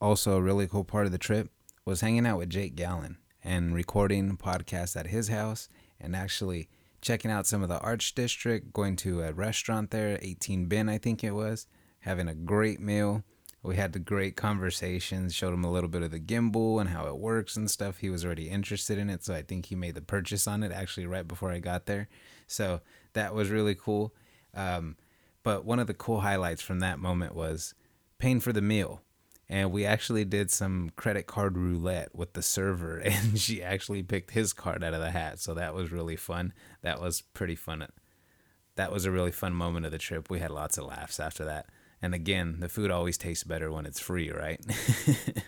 Also, a really cool part of the trip was hanging out with Jake Gallen and recording podcasts at his house and actually checking out some of the Arts District, going to a restaurant there, 18 Bin, I think it was, having a great meal. We had the great conversations, showed him a little bit of the gimbal and how it works and stuff. He was already interested in it, so I think he made the purchase on it actually right before I got there. So that was really cool. Um, but one of the cool highlights from that moment was paying for the meal and we actually did some credit card roulette with the server and she actually picked his card out of the hat. So that was really fun. That was pretty fun. That was a really fun moment of the trip. We had lots of laughs after that. And again the food always tastes better when it's free right?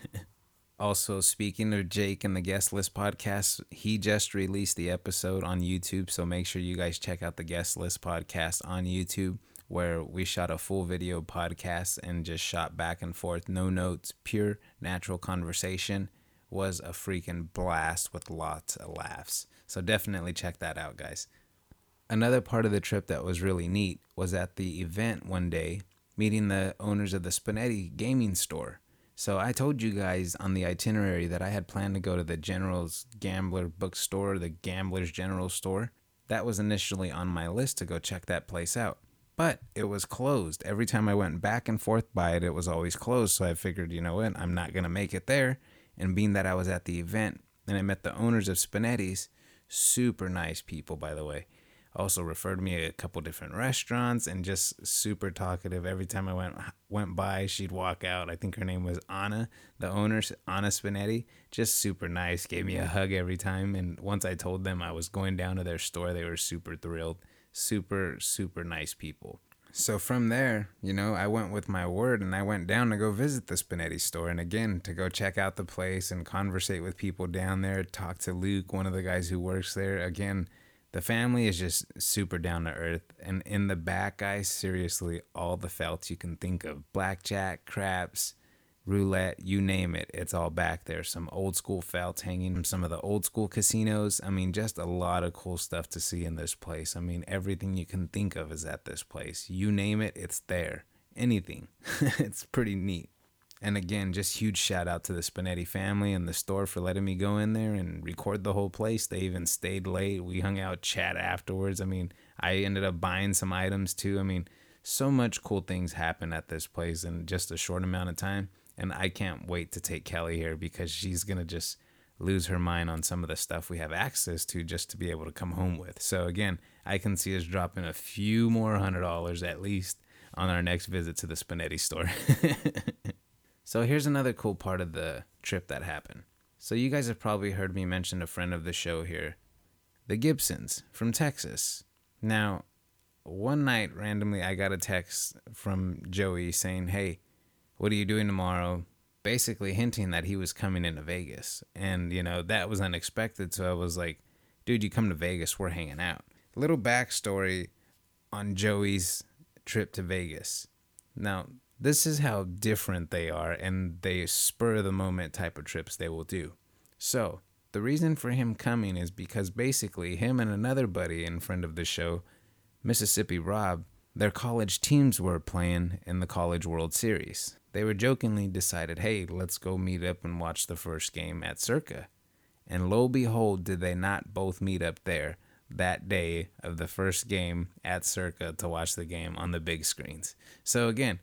Also speaking of jake and the guest list podcast he just released the episode on youtube so make sure you guys check out the guest list podcast on youtube where we shot a full video podcast and just shot back and forth, no notes, pure natural conversation. Was a freaking blast with lots of laughs. So definitely check that out, guys. Another part of the trip that was really neat was at the event one day, meeting the owners of the Spinetti gaming store. So I told you guys on the itinerary that I had planned to go to the General's Gambler bookstore, the Gambler's General store. That was initially on my list to go check that place out but it was closed. Every time I went back and forth by it, it was always closed. So I figured, you know what, I'm not going to make it there. And being that I was at the event and I met the owners of Spinetti's, super nice people, by the way. Also referred me a couple different restaurants and just super talkative. Every time I went went by, she'd walk out. I think her name was Anna, the owner, Anna Spinetti. Just super nice. Gave me a hug every time. And once I told them I was going down to their store, they were super thrilled super, super nice people. So from there, you know, I went with my word and I went down to go visit the Spinetti store and again to go check out the place and conversate with people down there, talk to Luke, one of the guys who works there. Again, the family is just super down to earth. And in the back, guys, seriously, all the felts you can think of blackjack, craps, roulette, you name it, it's all back there. Some old school felts hanging from some of the old school casinos. I mean, just a lot of cool stuff to see in this place. I mean, everything you can think of is at this place. You name it, it's there. Anything. it's pretty neat. And again, just huge shout out to the Spinetti family and the store for letting me go in there and record the whole place. They even stayed late. We hung out, chat afterwards. I mean, I ended up buying some items too. I mean, so much cool things happen at this place in just a short amount of time and I can't wait to take Kelly here because she's gonna just lose her mind on some of the stuff we have access to just to be able to come home with. So again, I can see us dropping a few more hundred dollars at least on our next visit to the Spinetti store. so here's another cool part of the trip that happened. So you guys have probably heard me mention a friend of the show here, the Gibsons from Texas. Now, one night randomly I got a text from Joey saying, "Hey, what are you doing tomorrow? Basically hinting that he was coming into Vegas. And, you know, that was unexpected. So I was like, dude, you come to Vegas, we're hanging out. Little backstory on Joey's trip to Vegas. Now, this is how different they are, and they spur the moment type of trips they will do. So, the reason for him coming is because basically him and another buddy and friend of the show, Mississippi Rob, their college teams were playing in the College World Series they were jokingly decided, hey, let's go meet up and watch the first game at Circa. And lo behold, did they not both meet up there that day of the first game at Circa to watch the game on the big screens. So again,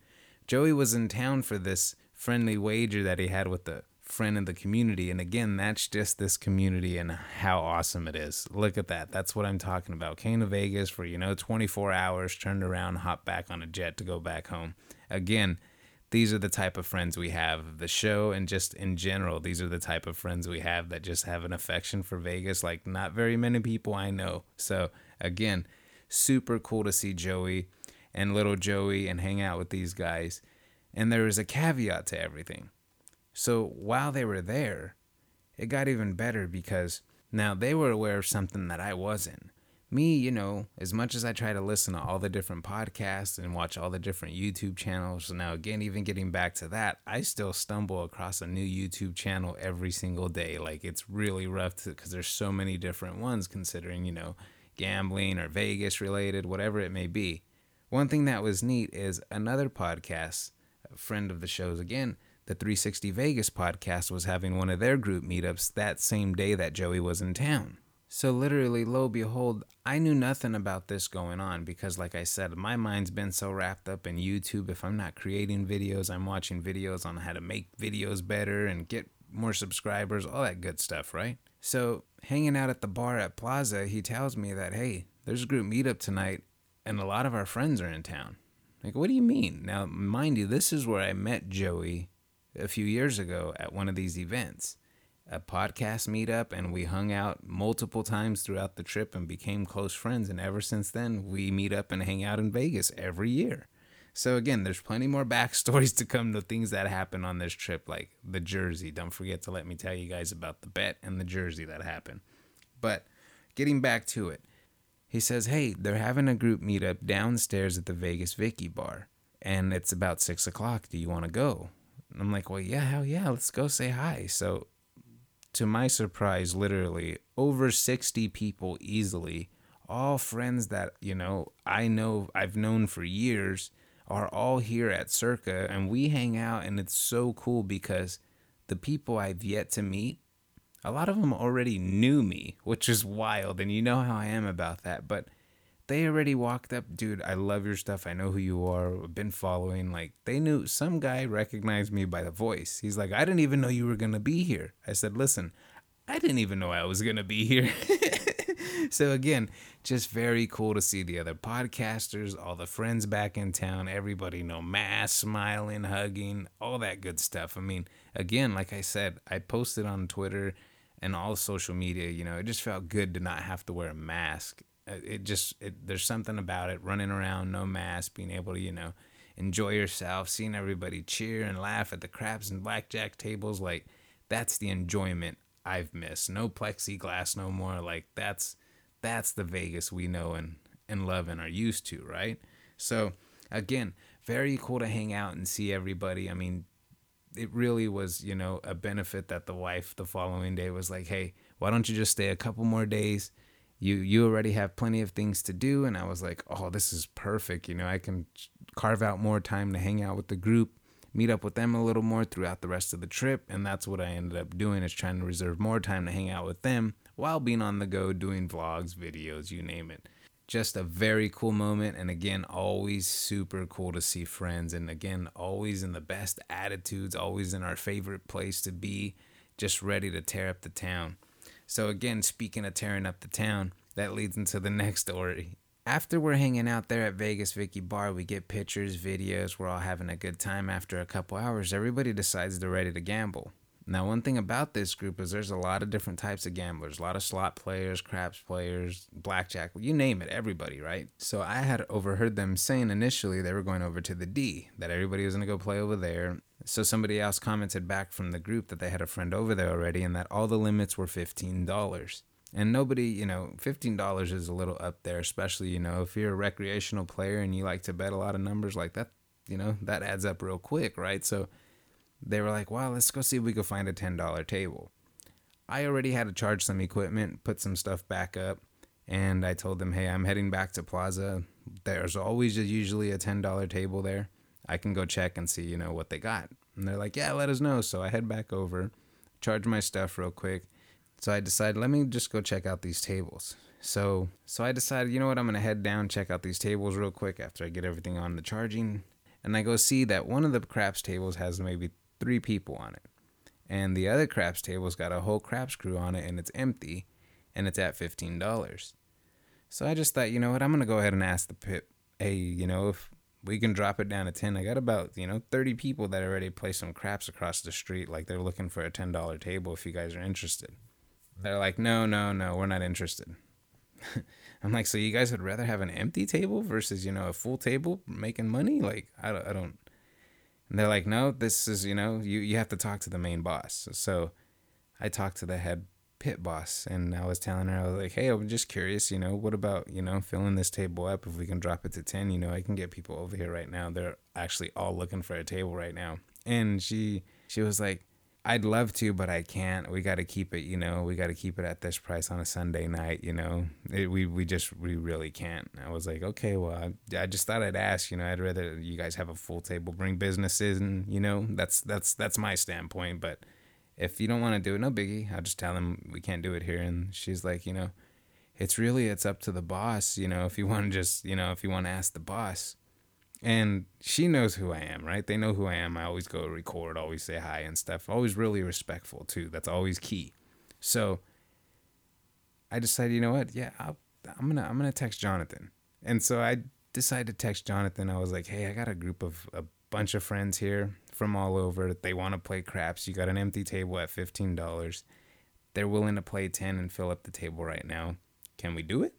Joey was in town for this friendly wager that he had with a friend in the community. And again, that's just this community and how awesome it is. Look at that. That's what I'm talking about. Came to Vegas for, you know, 24 hours, turned around, hopped back on a jet to go back home. Again, these are the type of friends we have. The show and just in general, these are the type of friends we have that just have an affection for Vegas. Like, not very many people I know. So, again, super cool to see Joey and little Joey and hang out with these guys. And there is a caveat to everything. So while they were there, it got even better because now they were aware of something that I wasn't. Me, you know, as much as I try to listen to all the different podcasts and watch all the different YouTube channels, now again, even getting back to that, I still stumble across a new YouTube channel every single day. Like it's really rough because there's so many different ones considering, you know, gambling or Vegas related, whatever it may be. One thing that was neat is another podcast, a friend of the show's again, the 360 Vegas podcast was having one of their group meetups that same day that Joey was in town. So literally, lo behold, I knew nothing about this going on because, like I said, my mind's been so wrapped up in YouTube. If I'm not creating videos, I'm watching videos on how to make videos better and get more subscribers, all that good stuff, right? So hanging out at the bar at Plaza, he tells me that hey, there's a group meetup tonight, and a lot of our friends are in town. Like, what do you mean? Now, mind you, this is where I met Joey a few years ago at one of these events a podcast meetup and we hung out multiple times throughout the trip and became close friends. And ever since then, we meet up and hang out in Vegas every year. So, again, there's plenty more backstories to come to things that happen on this trip, like the jersey. Don't forget to let me tell you guys about the bet and the jersey that happened. But getting back to it, he says, Hey, they're having a group meetup downstairs at the Vegas Vicky bar, and it's about six o'clock. Do you want to go? I'm like, Well, yeah, hell yeah, let's go say hi. So to my surprise, literally over 60 people easily, all friends that, you know, I know I've known for years are all here at Circa and we hang out and it's so cool because the people I've yet to meet, a lot of them already knew me, which is wild and you know how I am about that, but they already walked up, dude, I love your stuff. I know who you are. I've been following. Like, they knew some guy recognized me by the voice. He's like, I didn't even know you were going to be here. I said, listen, I didn't even know I was going to be here. so, again, just very cool to see the other podcasters, all the friends back in town, everybody, no mask, smiling, hugging, all that good stuff. I mean, again, like I said, I posted on Twitter and all social media, you know, it just felt good to not have to wear a mask Uh, it just it, there's something about it running around no mask being able to you know enjoy yourself seeing everybody cheer and laugh at the craps and blackjack tables like that's the enjoyment i've missed. No plexiglass no more like that's that's the vegas we know and and love and are used to right? So again very cool to hang out and see everybody. I mean it really was you know a benefit that the wife the following day was like hey why don't you just stay a couple more days you you already have plenty of things to do. And i was like oh this is perfect. You know i can carve out more time to hang out with the group meet up with them a little more throughout the rest of the trip. And that's what i ended up doing is trying to reserve more time to hang out with them while being on the go doing vlogs videos you name it. Just a very cool moment. And again always super cool to see friends. And again always in the best attitudes always in our favorite place to be just ready to tear up the town so again, speaking of tearing up the town, that leads into the next story. After we're hanging out there at Vegas Vicky Bar, we get pictures, videos, we're all having a good time. After a couple hours, everybody decides they're ready to gamble. Now, one thing about this group is there's a lot of different types of gamblers, a lot of slot players, craps players, blackjack, you name it, everybody, right? So I had overheard them saying initially they were going over to the D, that everybody was going to go play over there. So somebody else commented back from the group that they had a friend over there already and that all the limits were $15. And nobody, you know, $15 is a little up there, especially, you know, if you're a recreational player and you like to bet a lot of numbers like that, you know, that adds up real quick, right? So they were like, well, let's go see if we can find a $10 table. I already had to charge some equipment, put some stuff back up, and I told them, hey, I'm heading back to Plaza. There's always usually a $10 table there. I can go check and see, you know, what they got. And they're like, yeah, let us know. So I head back over, charge my stuff real quick. So I decided, let me just go check out these tables. So so I decided, you know what, I'm gonna head down, check out these tables real quick after I get everything on the charging. And I go see that one of the craps tables has maybe three people on it. And the other craps table's got a whole craps crew on it and it's empty and it's at fifteen dollars. So I just thought, you know what, I'm gonna go ahead and ask the pit, hey, you know, if we can drop it down to 10 i got about you know 30 people that already play some craps across the street like they're looking for a $10 table if you guys are interested. They're like no no no we're not interested. I'm like so you guys would rather have an empty table versus you know a full table making money? Like i don't, I don't. And they're like, no, this is, you know, you, you have to talk to the main boss. So I talked to the head pit boss and I was telling her, I was like, hey, I'm just curious, you know, what about, you know, filling this table up? If we can drop it to 10, you know, I can get people over here right now. They're actually all looking for a table right now. And she, she was like, I'd love to, but I can't. We got to keep it, you know, we got to keep it at this price on a Sunday night, you know. It, we we just we really can't. I was like, okay, well, I, I just thought I'd ask, you know. I'd rather you guys have a full table, bring businesses, and you know, that's that's that's my standpoint. But if you don't want to do it, no biggie. I'll just tell them we can't do it here. And she's like, you know, it's really it's up to the boss, you know. If you want to just, you know, if you want to ask the boss and she knows who I am, right? They know who I am. I always go record, always say hi and stuff. Always really respectful too. That's always key. So I decided, you know what? Yeah, i am gonna I'm gonna text Jonathan. And so I decided to text Jonathan. I was like, hey, I got a group of a bunch of friends here from all over. They want to play craps. You got an empty table at fifteen dollars. They're willing to play ten and fill up the table right now. Can we do it?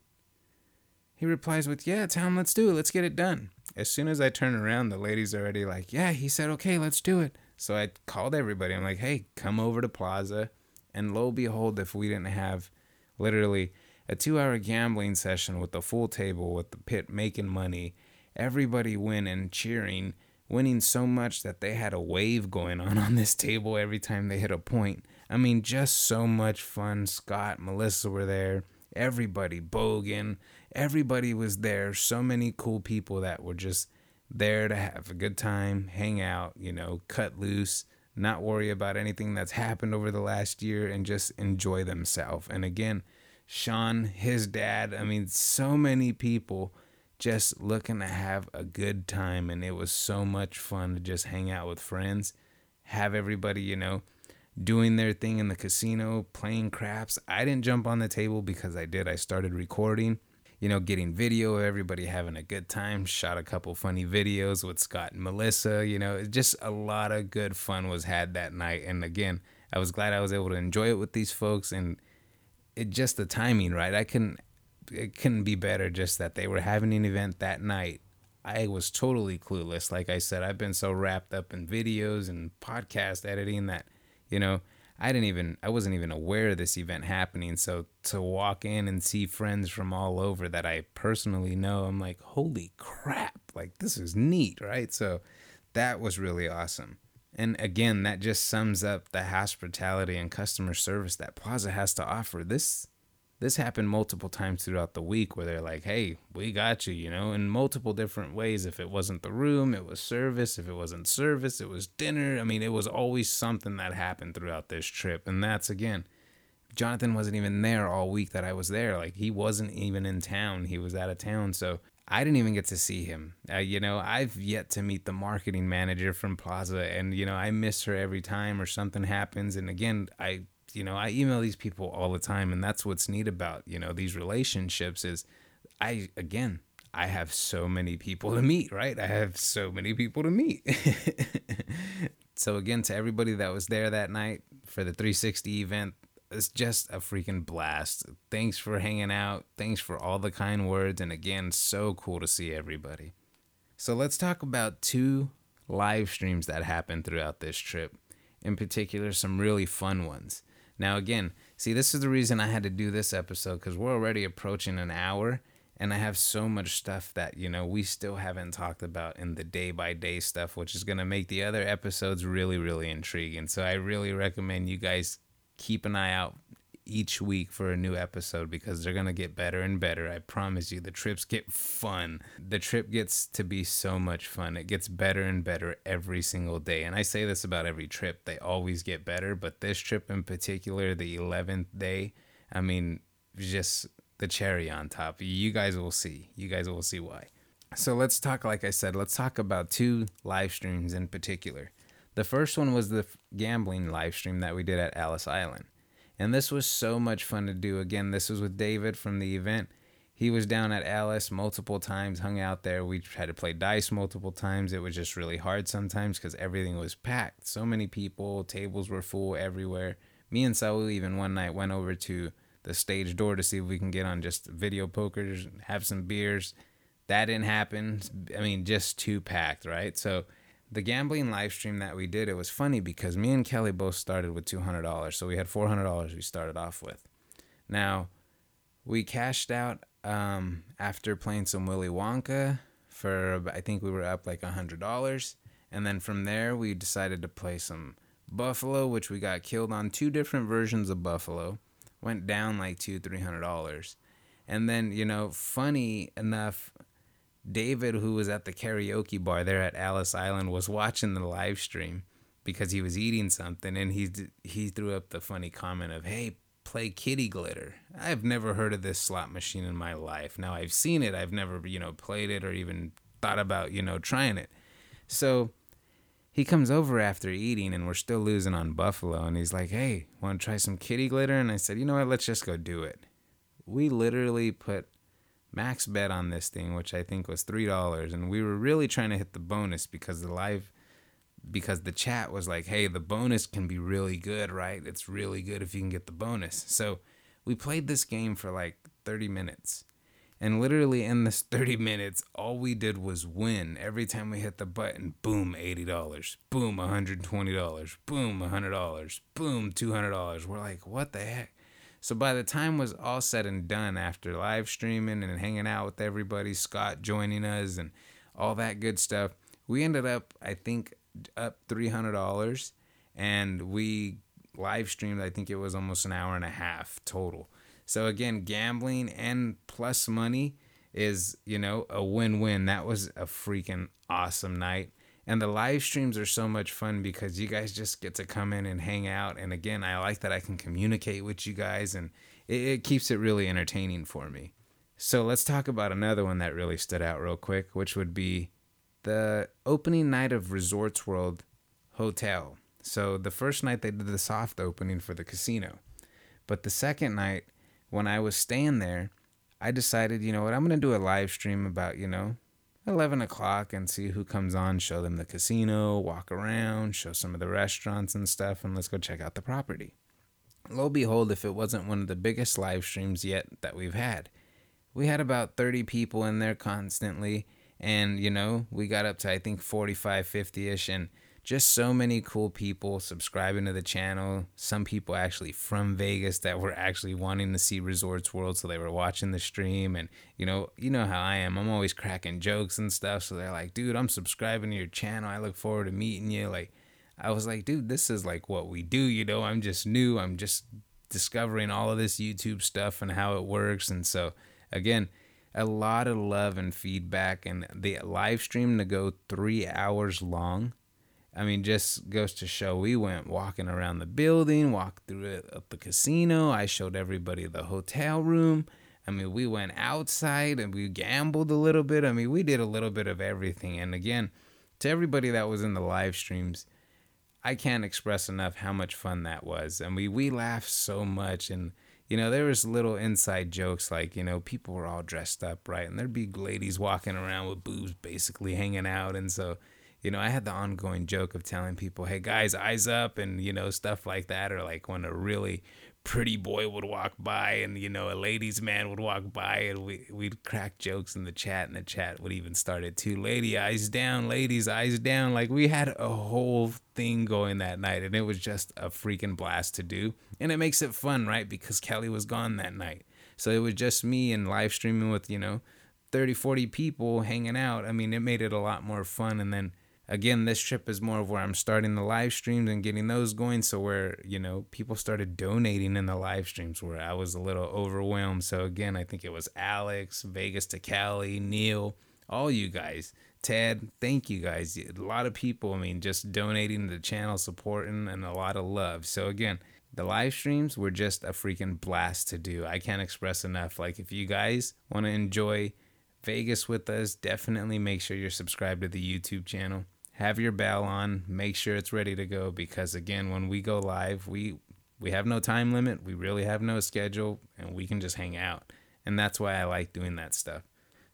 He replies with, Yeah, Tom, let's do it. Let's get it done. As soon as I turn around, the lady's already like, Yeah, he said, Okay, let's do it. So I called everybody. I'm like, Hey, come over to Plaza. And lo and behold, if we didn't have literally a two hour gambling session with the full table, with the pit making money, everybody winning, cheering, winning so much that they had a wave going on on this table every time they hit a point. I mean, just so much fun. Scott, Melissa were there everybody, Bogan, everybody was there. So many cool people that were just there to have a good time, hang out, you know, cut loose, not worry about anything that's happened over the last year and just enjoy themselves. And again, Sean, his dad, I mean, so many people just looking to have a good time. And it was so much fun to just hang out with friends, have everybody, you know, doing their thing in the casino, playing craps. I didn't jump on the table because I did. I started recording, you know, getting video of everybody having a good time. Shot a couple funny videos with Scott and Melissa. You know, just a lot of good fun was had that night. And again, I was glad I was able to enjoy it with these folks and it just the timing, right? I couldn't it couldn't be better just that they were having an event that night. I was totally clueless. Like I said, I've been so wrapped up in videos and podcast editing that you know, I didn't even I wasn't even aware of this event happening. So to walk in and see friends from all over that I personally know, I'm like, holy crap, like this is neat, right? So that was really awesome. And again, that just sums up the hospitality and customer service that Plaza has to offer. This this happened multiple times throughout the week where they're like, hey, we got you, you know, in multiple different ways. If it wasn't the room, it was service. If it wasn't service, it was dinner. I mean, it was always something that happened throughout this trip. And that's again, Jonathan wasn't even there all week that I was there. Like, he wasn't even in town, he was out of town. So I didn't even get to see him. Uh, you know, I've yet to meet the marketing manager from Plaza, and, you know, I miss her every time or something happens. And again, I you know, I email these people all the time, and that's what's neat about you know these relationships is, I again, I have so many people to meet, right? I have so many people to meet. so again, to everybody that was there that night for the 360 event, it's just a freaking blast. Thanks for hanging out. Thanks for all the kind words, and again, so cool to see everybody. So let's talk about two live streams that happened throughout this trip. In particular, some really fun ones. Now, again, see, this is the reason I had to do this episode because we're already approaching an hour and I have so much stuff that, you know, we still haven't talked about in the day by day stuff, which is going to make the other episodes really, really intriguing. So I really recommend you guys keep an eye out each week for a new episode because they're going to get better and better. I promise you, the trips get fun. The trip gets to be so much fun. It gets better and better every single day. And I say this about every trip, they always get better. But this trip in particular, the 11th day, I mean, just the cherry on top. You guys will see. You guys will see why. So let's talk, like I said, let's talk about two live streams in particular. The first one was the gambling live stream that we did at Ellis Island. And this was so much fun to do. Again, this was with David from the event. He was down at Ellis multiple times, hung out there. We had to play dice multiple times. It was just really hard sometimes because everything was packed. So many people, tables were full everywhere. Me and Saul even one night went over to the stage door to see if we can get on just video pokers, have some beers. That didn't happen. I mean, just too packed, right? So the gambling live stream that we did, it was funny because me and Kelly both started with $200. So we had $400 we started off with. Now, we cashed out um, after playing some Willy Wonka for, I think we were up like $100. And then from there, we decided to play some Buffalo, which we got killed on two different versions of Buffalo. Went down like two, three hundred dollars. And then, you know, funny enough, David, who was at the karaoke bar there at Ellis Island, was watching the live stream because he was eating something, and he he threw up the funny comment of, "Hey, play Kitty Glitter." I've never heard of this slot machine in my life. Now I've seen it, I've never you know played it or even thought about you know trying it. So he comes over after eating, and we're still losing on Buffalo, and he's like, "Hey, want to try some Kitty Glitter?" And I said, "You know what? Let's just go do it." We literally put max bet on this thing, which I think was three dollars, and we were really trying to hit the bonus because the live because the chat was like, hey, the bonus can be really good, right? It's really good if you can get the bonus. So we played this game for like 30 minutes. And literally in this 30 minutes, all we did was win. Every time we hit the button, boom, $80. Boom, $120. Boom, $100. Boom, $200. We're like, what the heck? So by the time was all said and done after live streaming and hanging out with everybody, Scott joining us and all that good stuff, we ended up I think up $300 and we live streamed I think it was almost an hour and a half total. So again, gambling and plus money is, you know, a win-win. That was a freaking awesome night. And the live streams are so much fun because you guys just get to come in and hang out. And again, I like that I can communicate with you guys and it, it keeps it really entertaining for me. So let's talk about another one that really stood out real quick, which would be the opening night of Resorts World Hotel. So the first night they did the soft opening for the casino. But the second night, when I was staying there, I decided, you know what, I'm going to do a live stream about, you know, 11 o'clock and see who comes on, show them the casino, walk around, show some of the restaurants and stuff, and let's go check out the property. Lo behold, if it wasn't one of the biggest live streams yet that we've had. We had about 30 people in there constantly, and you know, we got up to I think 45, 50 ish, and just so many cool people subscribing to the channel. Some people actually from Vegas that were actually wanting to see Resorts World, so they were watching the stream. And you know, you know how I am. I'm always cracking jokes and stuff. So they're like, "Dude, I'm subscribing to your channel. I look forward to meeting you." Like, I was like, "Dude, this is like what we do." You know, I'm just new. I'm just discovering all of this YouTube stuff and how it works. And so, again, a lot of love and feedback. And the live stream to go three hours long I mean, just goes to show we went walking around the building, walked through it the casino. I showed everybody the hotel room. I mean, we went outside and we gambled a little bit. I mean, we did a little bit of everything. And again, to everybody that was in the live streams, I can't express enough how much fun that was. And we we laughed so much and you know, there was little inside jokes like, you know, people were all dressed up, right? And there'd be ladies walking around with boobs basically hanging out and so you know, I had the ongoing joke of telling people, hey guys, eyes up, and, you know, stuff like that. Or like when a really pretty boy would walk by and, you know, a ladies' man would walk by and we, we'd crack jokes in the chat, and the chat would even start it too. Lady, eyes down, ladies, eyes down. Like we had a whole thing going that night, and it was just a freaking blast to do. And it makes it fun, right? Because Kelly was gone that night. So it was just me and live streaming with, you know, 30, 40 people hanging out. I mean, it made it a lot more fun. And then, again, this trip is more of where I'm starting the live streams and getting those going. So where you know people started donating in the live streams, where I was a little overwhelmed. So again, I think it was Alex, Vegas to Cali, Neil, all you guys, Ted. Thank you guys. A lot of people. I mean, just donating to the channel, supporting, and a lot of love. So again. The live streams were just a freaking blast to do. I can't express enough. Like, if you guys want to enjoy Vegas with us, definitely make sure you're subscribed to the YouTube channel have your bell on, make sure it's ready to go because again, when we go live, we we have no time limit, we really have no schedule, and we can just hang out. And that's why I like doing that stuff.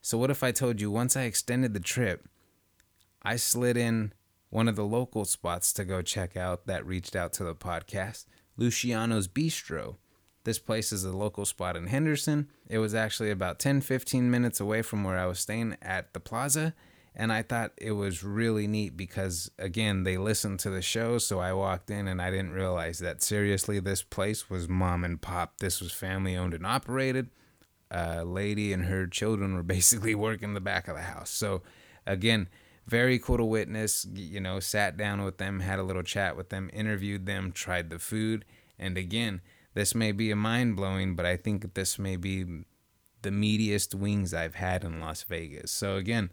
So what if I told you once I extended the trip, I slid in one of the local spots to go check out that reached out to the podcast, Luciano's Bistro. This place is a local spot in Henderson. It was actually about 10 15 minutes away from where I was staying at the plaza And I thought it was really neat because, again, they listened to the show. So I walked in and I didn't realize that seriously, this place was mom and pop. This was family owned and operated. A lady and her children were basically working the back of the house. So, again, very cool to witness. You know, sat down with them, had a little chat with them, interviewed them, tried the food. And again, this may be a mind blowing, but I think this may be the meatiest wings I've had in Las Vegas. So, again,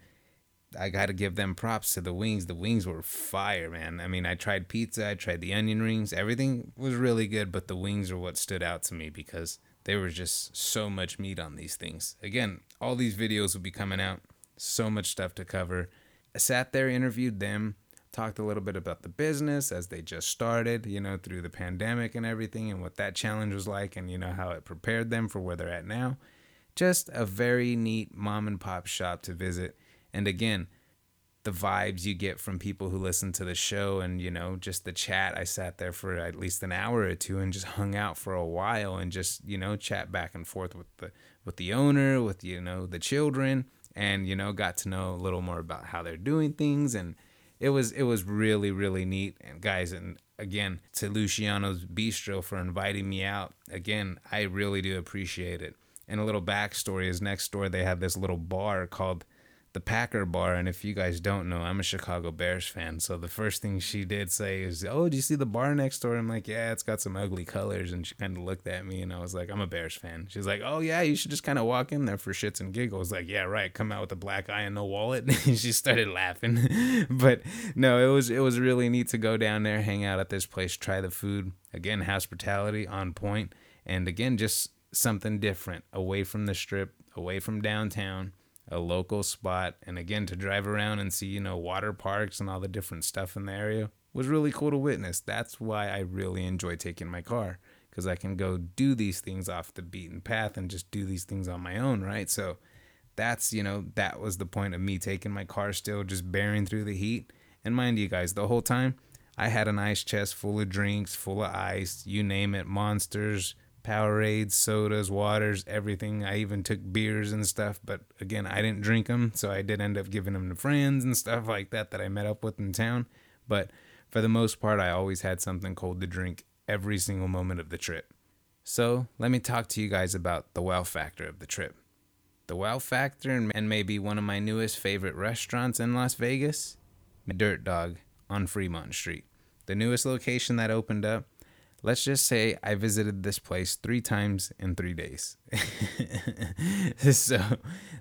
I got to give them props to the wings. The wings were fire, man. I mean, I tried pizza, I tried the onion rings. Everything was really good, but the wings are what stood out to me because there was just so much meat on these things. Again, all these videos will be coming out. So much stuff to cover. I sat there, interviewed them, talked a little bit about the business as they just started, you know, through the pandemic and everything and what that challenge was like and, you know, how it prepared them for where they're at now. Just a very neat mom and pop shop to visit and again, the vibes you get from people who listen to the show and you know just the chat i sat there for at least an hour or two and just hung out for a while and just you know chat back and forth with the with the owner with you know the children and you know got to know a little more about how they're doing things. And it was it was really really neat. And guys and again to luciano's bistro for inviting me out. Again i really do appreciate it. And a little backstory is next door they have this little bar called the Packer bar. And if you guys don't know, I'm a Chicago Bears fan. So the first thing she did say is, Oh, do you see the bar next door? I'm like, Yeah, it's got some ugly colors. And she kind of looked at me and I was like, I'm a Bears fan. She's like, Oh, yeah, you should just kind of walk in there for shits and giggles. Like, yeah, right. Come out with a black eye and no wallet. and she started laughing. but no, it was it was really neat to go down there, hang out at this place, try the food. Again, hospitality on point. And again, just something different away from the strip, away from downtown a local spot. And again to drive around and see you know water parks and all the different stuff in the area was really cool to witness. That's why i really enjoy taking my car because i can go do these things off the beaten path and just do these things on my own right? So that's you know that was the point of me taking my car still just bearing through the heat. And mind you guys the whole time i had an ice chest full of drinks full of ice you name it monsters Powerades, sodas, waters, everything. I even took beers and stuff, but again, I didn't drink them, so I did end up giving them to friends and stuff like that that I met up with in town. But for the most part, I always had something cold to drink every single moment of the trip. So let me talk to you guys about the wow factor of the trip. The wow factor, and maybe one of my newest favorite restaurants in Las Vegas, Dirt Dog on Fremont Street. The newest location that opened up let's just say I visited this place three times in three days. so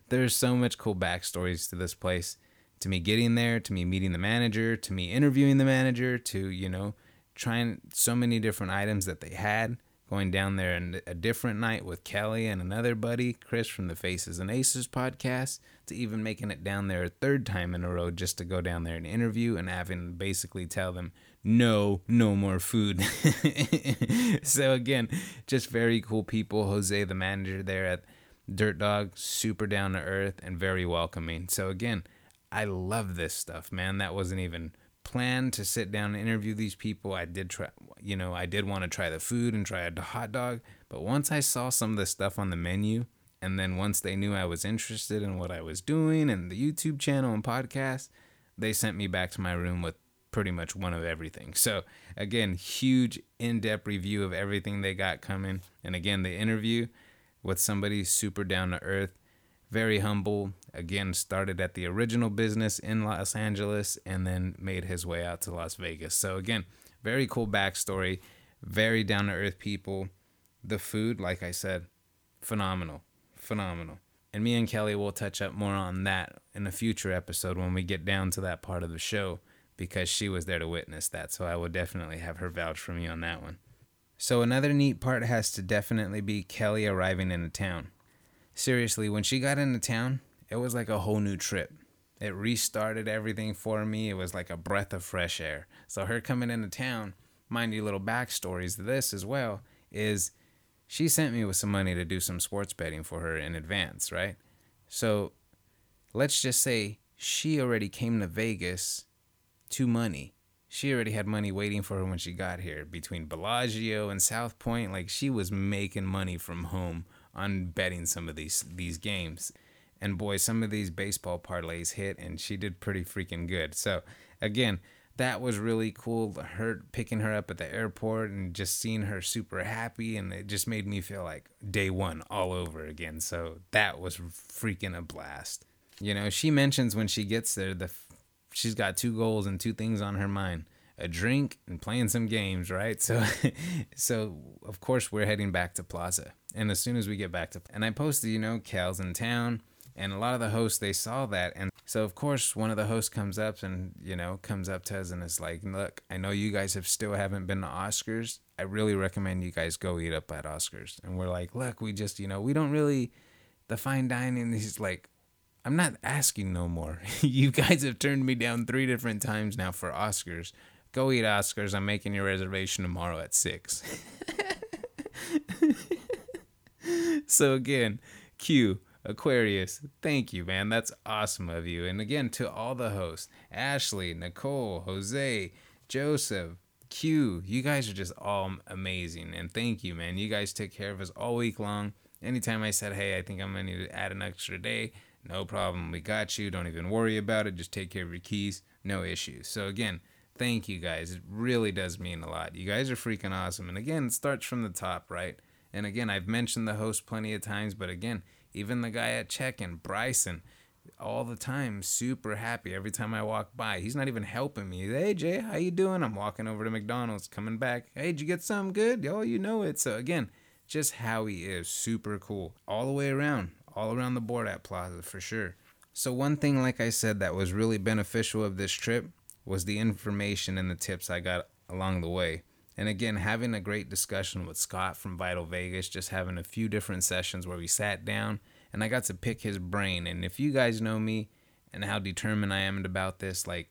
there's so much cool backstories to this place. To me getting there, to me meeting the manager, to me interviewing the manager, to, you know, trying so many different items that they had. Going down there and a different night with Kelly and another buddy, Chris from the Faces and Aces podcast, to even making it down there a third time in a row just to go down there and interview and having basically tell them, no, no more food. so again, just very cool people. Jose, the manager there at Dirt Dog, super down to earth and very welcoming. So again, I love this stuff, man. That wasn't even planned to sit down and interview these people. I did try, you know, I did want to try the food and try a hot dog, but once I saw some of the stuff on the menu, and then once they knew I was interested in what I was doing and the YouTube channel and podcast, they sent me back to my room with pretty much one of everything. So again, huge in-depth review of everything they got coming. And again, the interview with somebody super down to earth, very humble. Again, started at the original business in Los Angeles and then made his way out to Las Vegas. So again, very cool backstory, very down to earth people. The food, like I said, phenomenal, phenomenal. And me and Kelly will touch up more on that in a future episode when we get down to that part of the show because she was there to witness that. So I will definitely have her vouch for me on that one. So another neat part has to definitely be Kelly arriving in a town. Seriously, when she got into town, it was like a whole new trip. It restarted everything for me. It was like a breath of fresh air. So her coming into town, mind you, little backstories to this as well, is she sent me with some money to do some sports betting for her in advance, right? So let's just say she already came to Vegas to money. She already had money waiting for her when she got here. Between Bellagio and South Point, like she was making money from home on betting some of these these games. And boy, some of these baseball parlays hit, and she did pretty freaking good. So, again, that was really cool. Her picking her up at the airport and just seeing her super happy, and it just made me feel like day one all over again. So that was freaking a blast. You know, she mentions when she gets there, the she's got two goals and two things on her mind: a drink and playing some games. Right. So, so of course we're heading back to Plaza, and as soon as we get back to, and I posted, you know, Cal's in town and a lot of the hosts they saw that and so of course one of the hosts comes up and you know comes up to us and is like look i know you guys have still haven't been to oscars i really recommend you guys go eat up at oscars and we're like look we just you know we don't really the fine dining he's like i'm not asking no more you guys have turned me down three different times now for oscars go eat oscars i'm making your reservation tomorrow at six so again q Aquarius, thank you, man. That's awesome of you. And again, to all the hosts Ashley, Nicole, Jose, Joseph, Q, you guys are just all amazing. And thank you, man. You guys take care of us all week long. Anytime I said, hey, I think I'm going to need to add an extra day, no problem. We got you. Don't even worry about it. Just take care of your keys. No issues. So, again, thank you guys. It really does mean a lot. You guys are freaking awesome. And again, it starts from the top, right? And again, I've mentioned the host plenty of times, but again, even the guy at check-in, Bryson, all the time, super happy every time I walk by. He's not even helping me. Hey Jay, how you doing? I'm walking over to McDonald's, coming back. Hey, did you get something good? Oh, you know it. So again, just how he is, super cool, all the way around, all around the board at Plaza for sure. So one thing, like I said, that was really beneficial of this trip was the information and the tips I got along the way. And again, having a great discussion with Scott from Vital Vegas, just having a few different sessions where we sat down and I got to pick his brain. And if you guys know me and how determined I am about this, like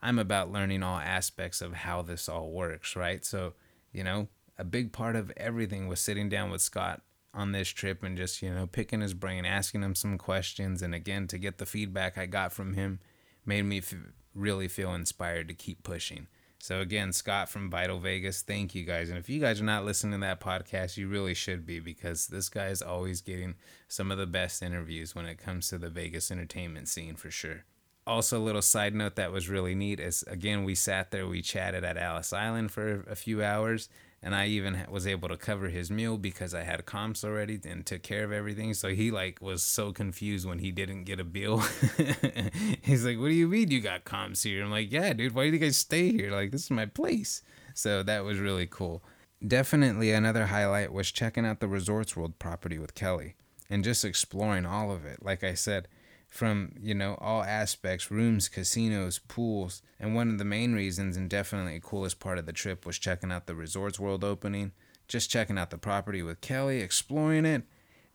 I'm about learning all aspects of how this all works, right? So, you know, a big part of everything was sitting down with Scott on this trip and just, you know, picking his brain, asking him some questions. And again, to get the feedback I got from him made me f- really feel inspired to keep pushing. So again, Scott from Vital Vegas, thank you guys. And if you guys are not listening to that podcast, you really should be because this guy is always getting some of the best interviews when it comes to the Vegas entertainment scene for sure. Also, a little side note that was really neat is again, we sat there, we chatted at Ellis Island for a few hours, and I even was able to cover his meal because I had comps already and took care of everything. So he like was so confused when he didn't get a bill. He's like, "What do you mean you got comps here?" I'm like, "Yeah, dude. Why do you guys stay here? Like, this is my place." So that was really cool. Definitely another highlight was checking out the Resorts World property with Kelly and just exploring all of it. Like I said, from you know all aspects rooms casinos pools and one of the main reasons and definitely coolest part of the trip was checking out the resorts world opening just checking out the property with kelly exploring it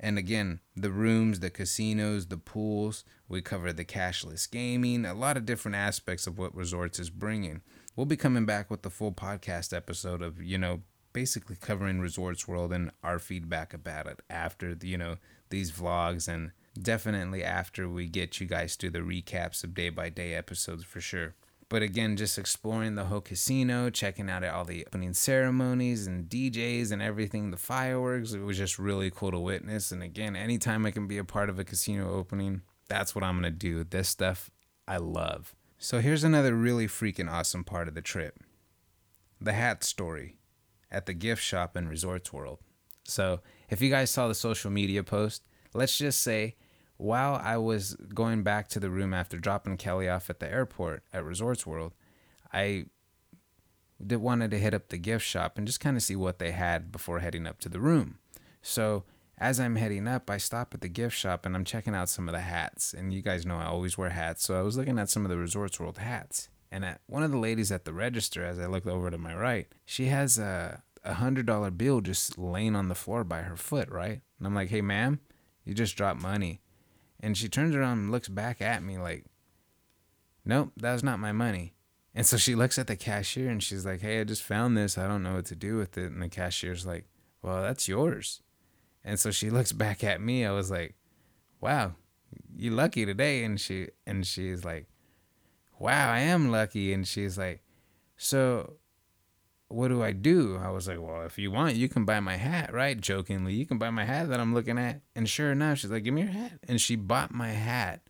and again the rooms the casinos the pools. We covered the cashless gaming a lot of different aspects of what resorts is bringing. We'll be coming back with the full podcast episode of you know basically covering resorts world and our feedback about it after you know these vlogs and definitely after we get you guys to the recaps of day by day episodes for sure. But again, just exploring the whole casino, checking out all the opening ceremonies and DJs and everything, the fireworks, it was just really cool to witness. And again, anytime I can be a part of a casino opening, that's what I'm going to do. This stuff I love. So here's another really freaking awesome part of the trip the hat story at the gift shop in Resorts World. So if you guys saw the social media post, let's just say while I was going back to the room after dropping Kelly off at the airport at Resorts World, I did wanted to hit up the gift shop and just kind of see what they had before heading up to the room. So as I'm heading up, I stop at the gift shop and I'm checking out some of the hats. And you guys know I always wear hats, so I was looking at some of the Resorts World hats. And at one of the ladies at the register, as I looked over to my right, she has a a hundred dollar bill just laying on the floor by her foot, right? And I'm like, hey, ma'am, you just dropped money. And she turns around and looks back at me like, nope, that's not my money. And so she looks at the cashier and she's like, hey, I just found this. I don't know what to do with it. And the cashier's like, well, that's yours. And so she looks back at me. I was like, wow, you're lucky today. And she, and she's like, wow, I am lucky. And she's like, so what do I do? I was like, well, if you want, you can buy my hat, right? Jokingly, you can buy my hat that I'm looking at. And sure enough, she's like, give me your hat. And she bought my hat,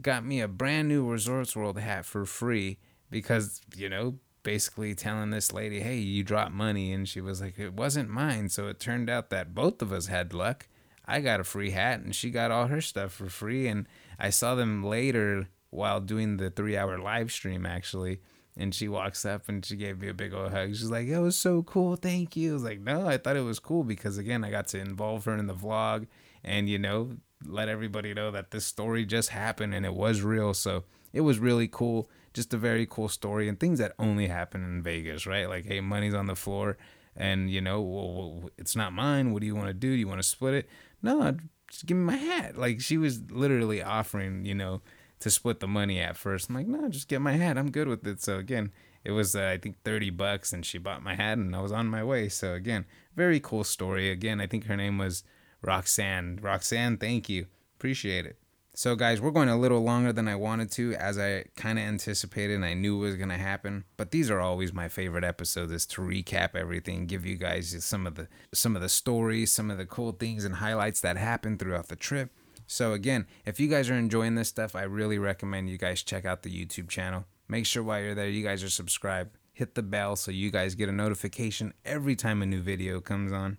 got me a brand new Resorts World hat for free because, you know, basically telling this lady, hey, you dropped money. And she was like, it wasn't mine. So it turned out that both of us had luck. I got a free hat and she got all her stuff for free. And I saw them later while doing the three hour live stream, actually and she walks up and she gave me a big old hug. She's like, "It was so cool, thank you." I was like, "No, I thought it was cool because again, I got to involve her in the vlog, and you know, let everybody know that this story just happened and it was real. So it was really cool, just a very cool story and things that only happen in Vegas, right? Like, hey, money's on the floor, and you know, well, it's not mine. What do you want to do? Do you want to split it? No, just give me my hat. Like she was literally offering, you know to split the money at first. I'm like, no, just get my hat. I'm good with it. So again, it was uh, I think 30 bucks, and she bought my hat, and I was on my way. So again, very cool story. Again, I think her name was Roxanne. Roxanne, thank you, appreciate it. So guys, we're going a little longer than I wanted to, as I kind of anticipated and I knew was gonna happen. But these are always my favorite episodes, is to recap everything, give you guys some of the some of the stories, some of the cool things and highlights that happened throughout the trip. So again, if you guys are enjoying this stuff, I really recommend you guys check out the YouTube channel. Make sure while you're there, you guys are subscribed. Hit the bell so you guys get a notification every time a new video comes on.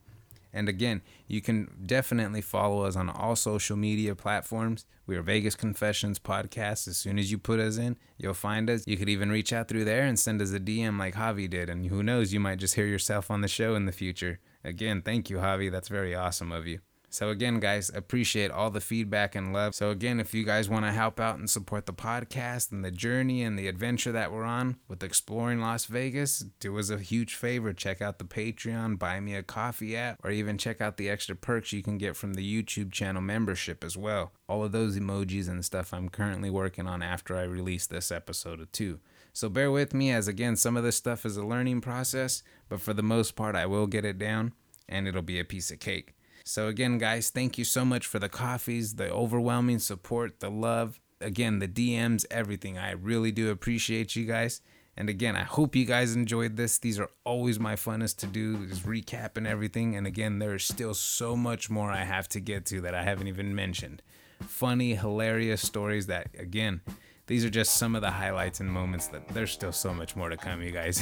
And again, you can definitely follow us on all social media platforms. We are Vegas Confessions Podcast. As soon as you put us in, you'll find us. You could even reach out through there and send us a DM like Javi did. And who knows, you might just hear yourself on the show in the future. Again, thank you, Javi. That's very awesome of you. So again, guys, appreciate all the feedback and love. So again, if you guys want to help out and support the podcast and the journey and the adventure that we're on with exploring Las Vegas, do us a huge favor. Check out the Patreon, buy me a coffee app, or even check out the extra perks you can get from the YouTube channel membership as well. All of those emojis and stuff I'm currently working on after I release this episode two. So bear with me as again, some of this stuff is a learning process, but for the most part, I will get it down and it'll be a piece of cake. So, again, guys, thank you so much for the coffees, the overwhelming support, the love, again, the DMs, everything. I really do appreciate you guys. And again, I hope you guys enjoyed this. These are always my funnest to do, is recap and everything. And again, there's still so much more I have to get to that I haven't even mentioned. Funny, hilarious stories that, again, these are just some of the highlights and moments that there's still so much more to come, you guys.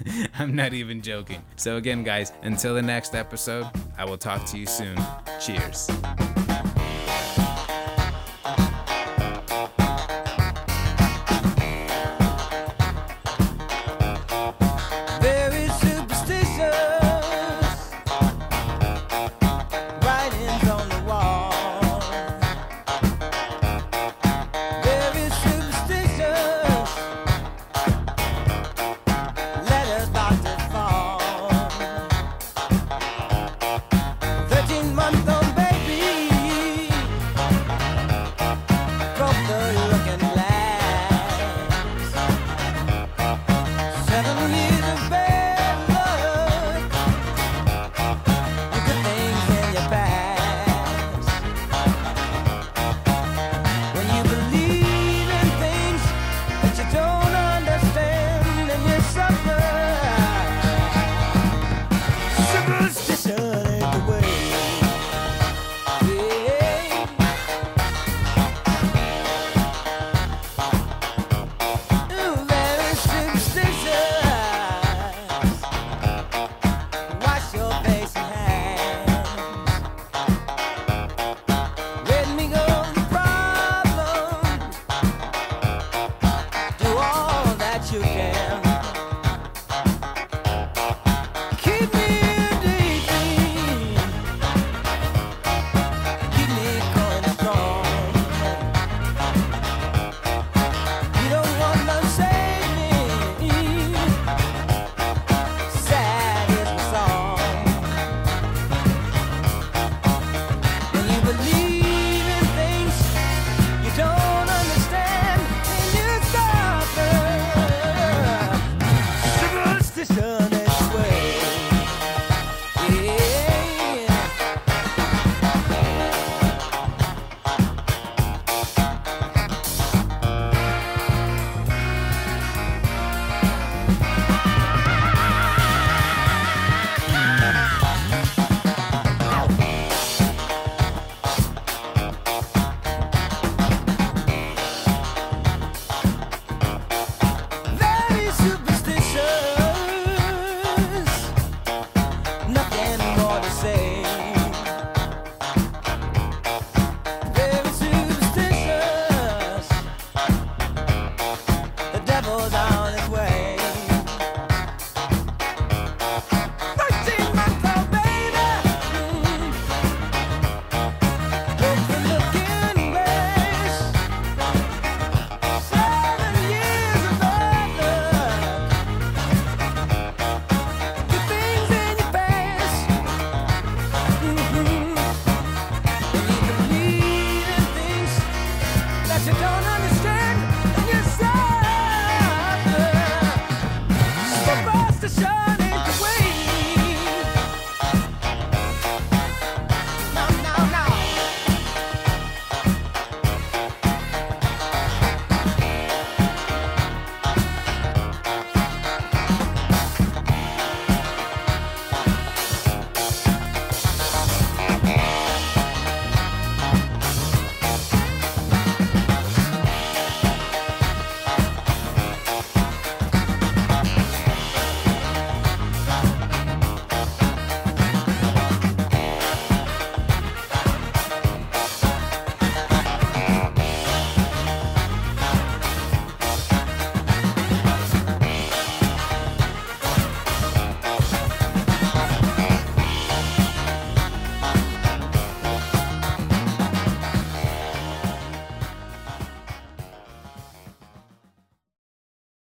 I'm not even joking. So, again, guys, until the next episode, I will talk to you soon. Cheers.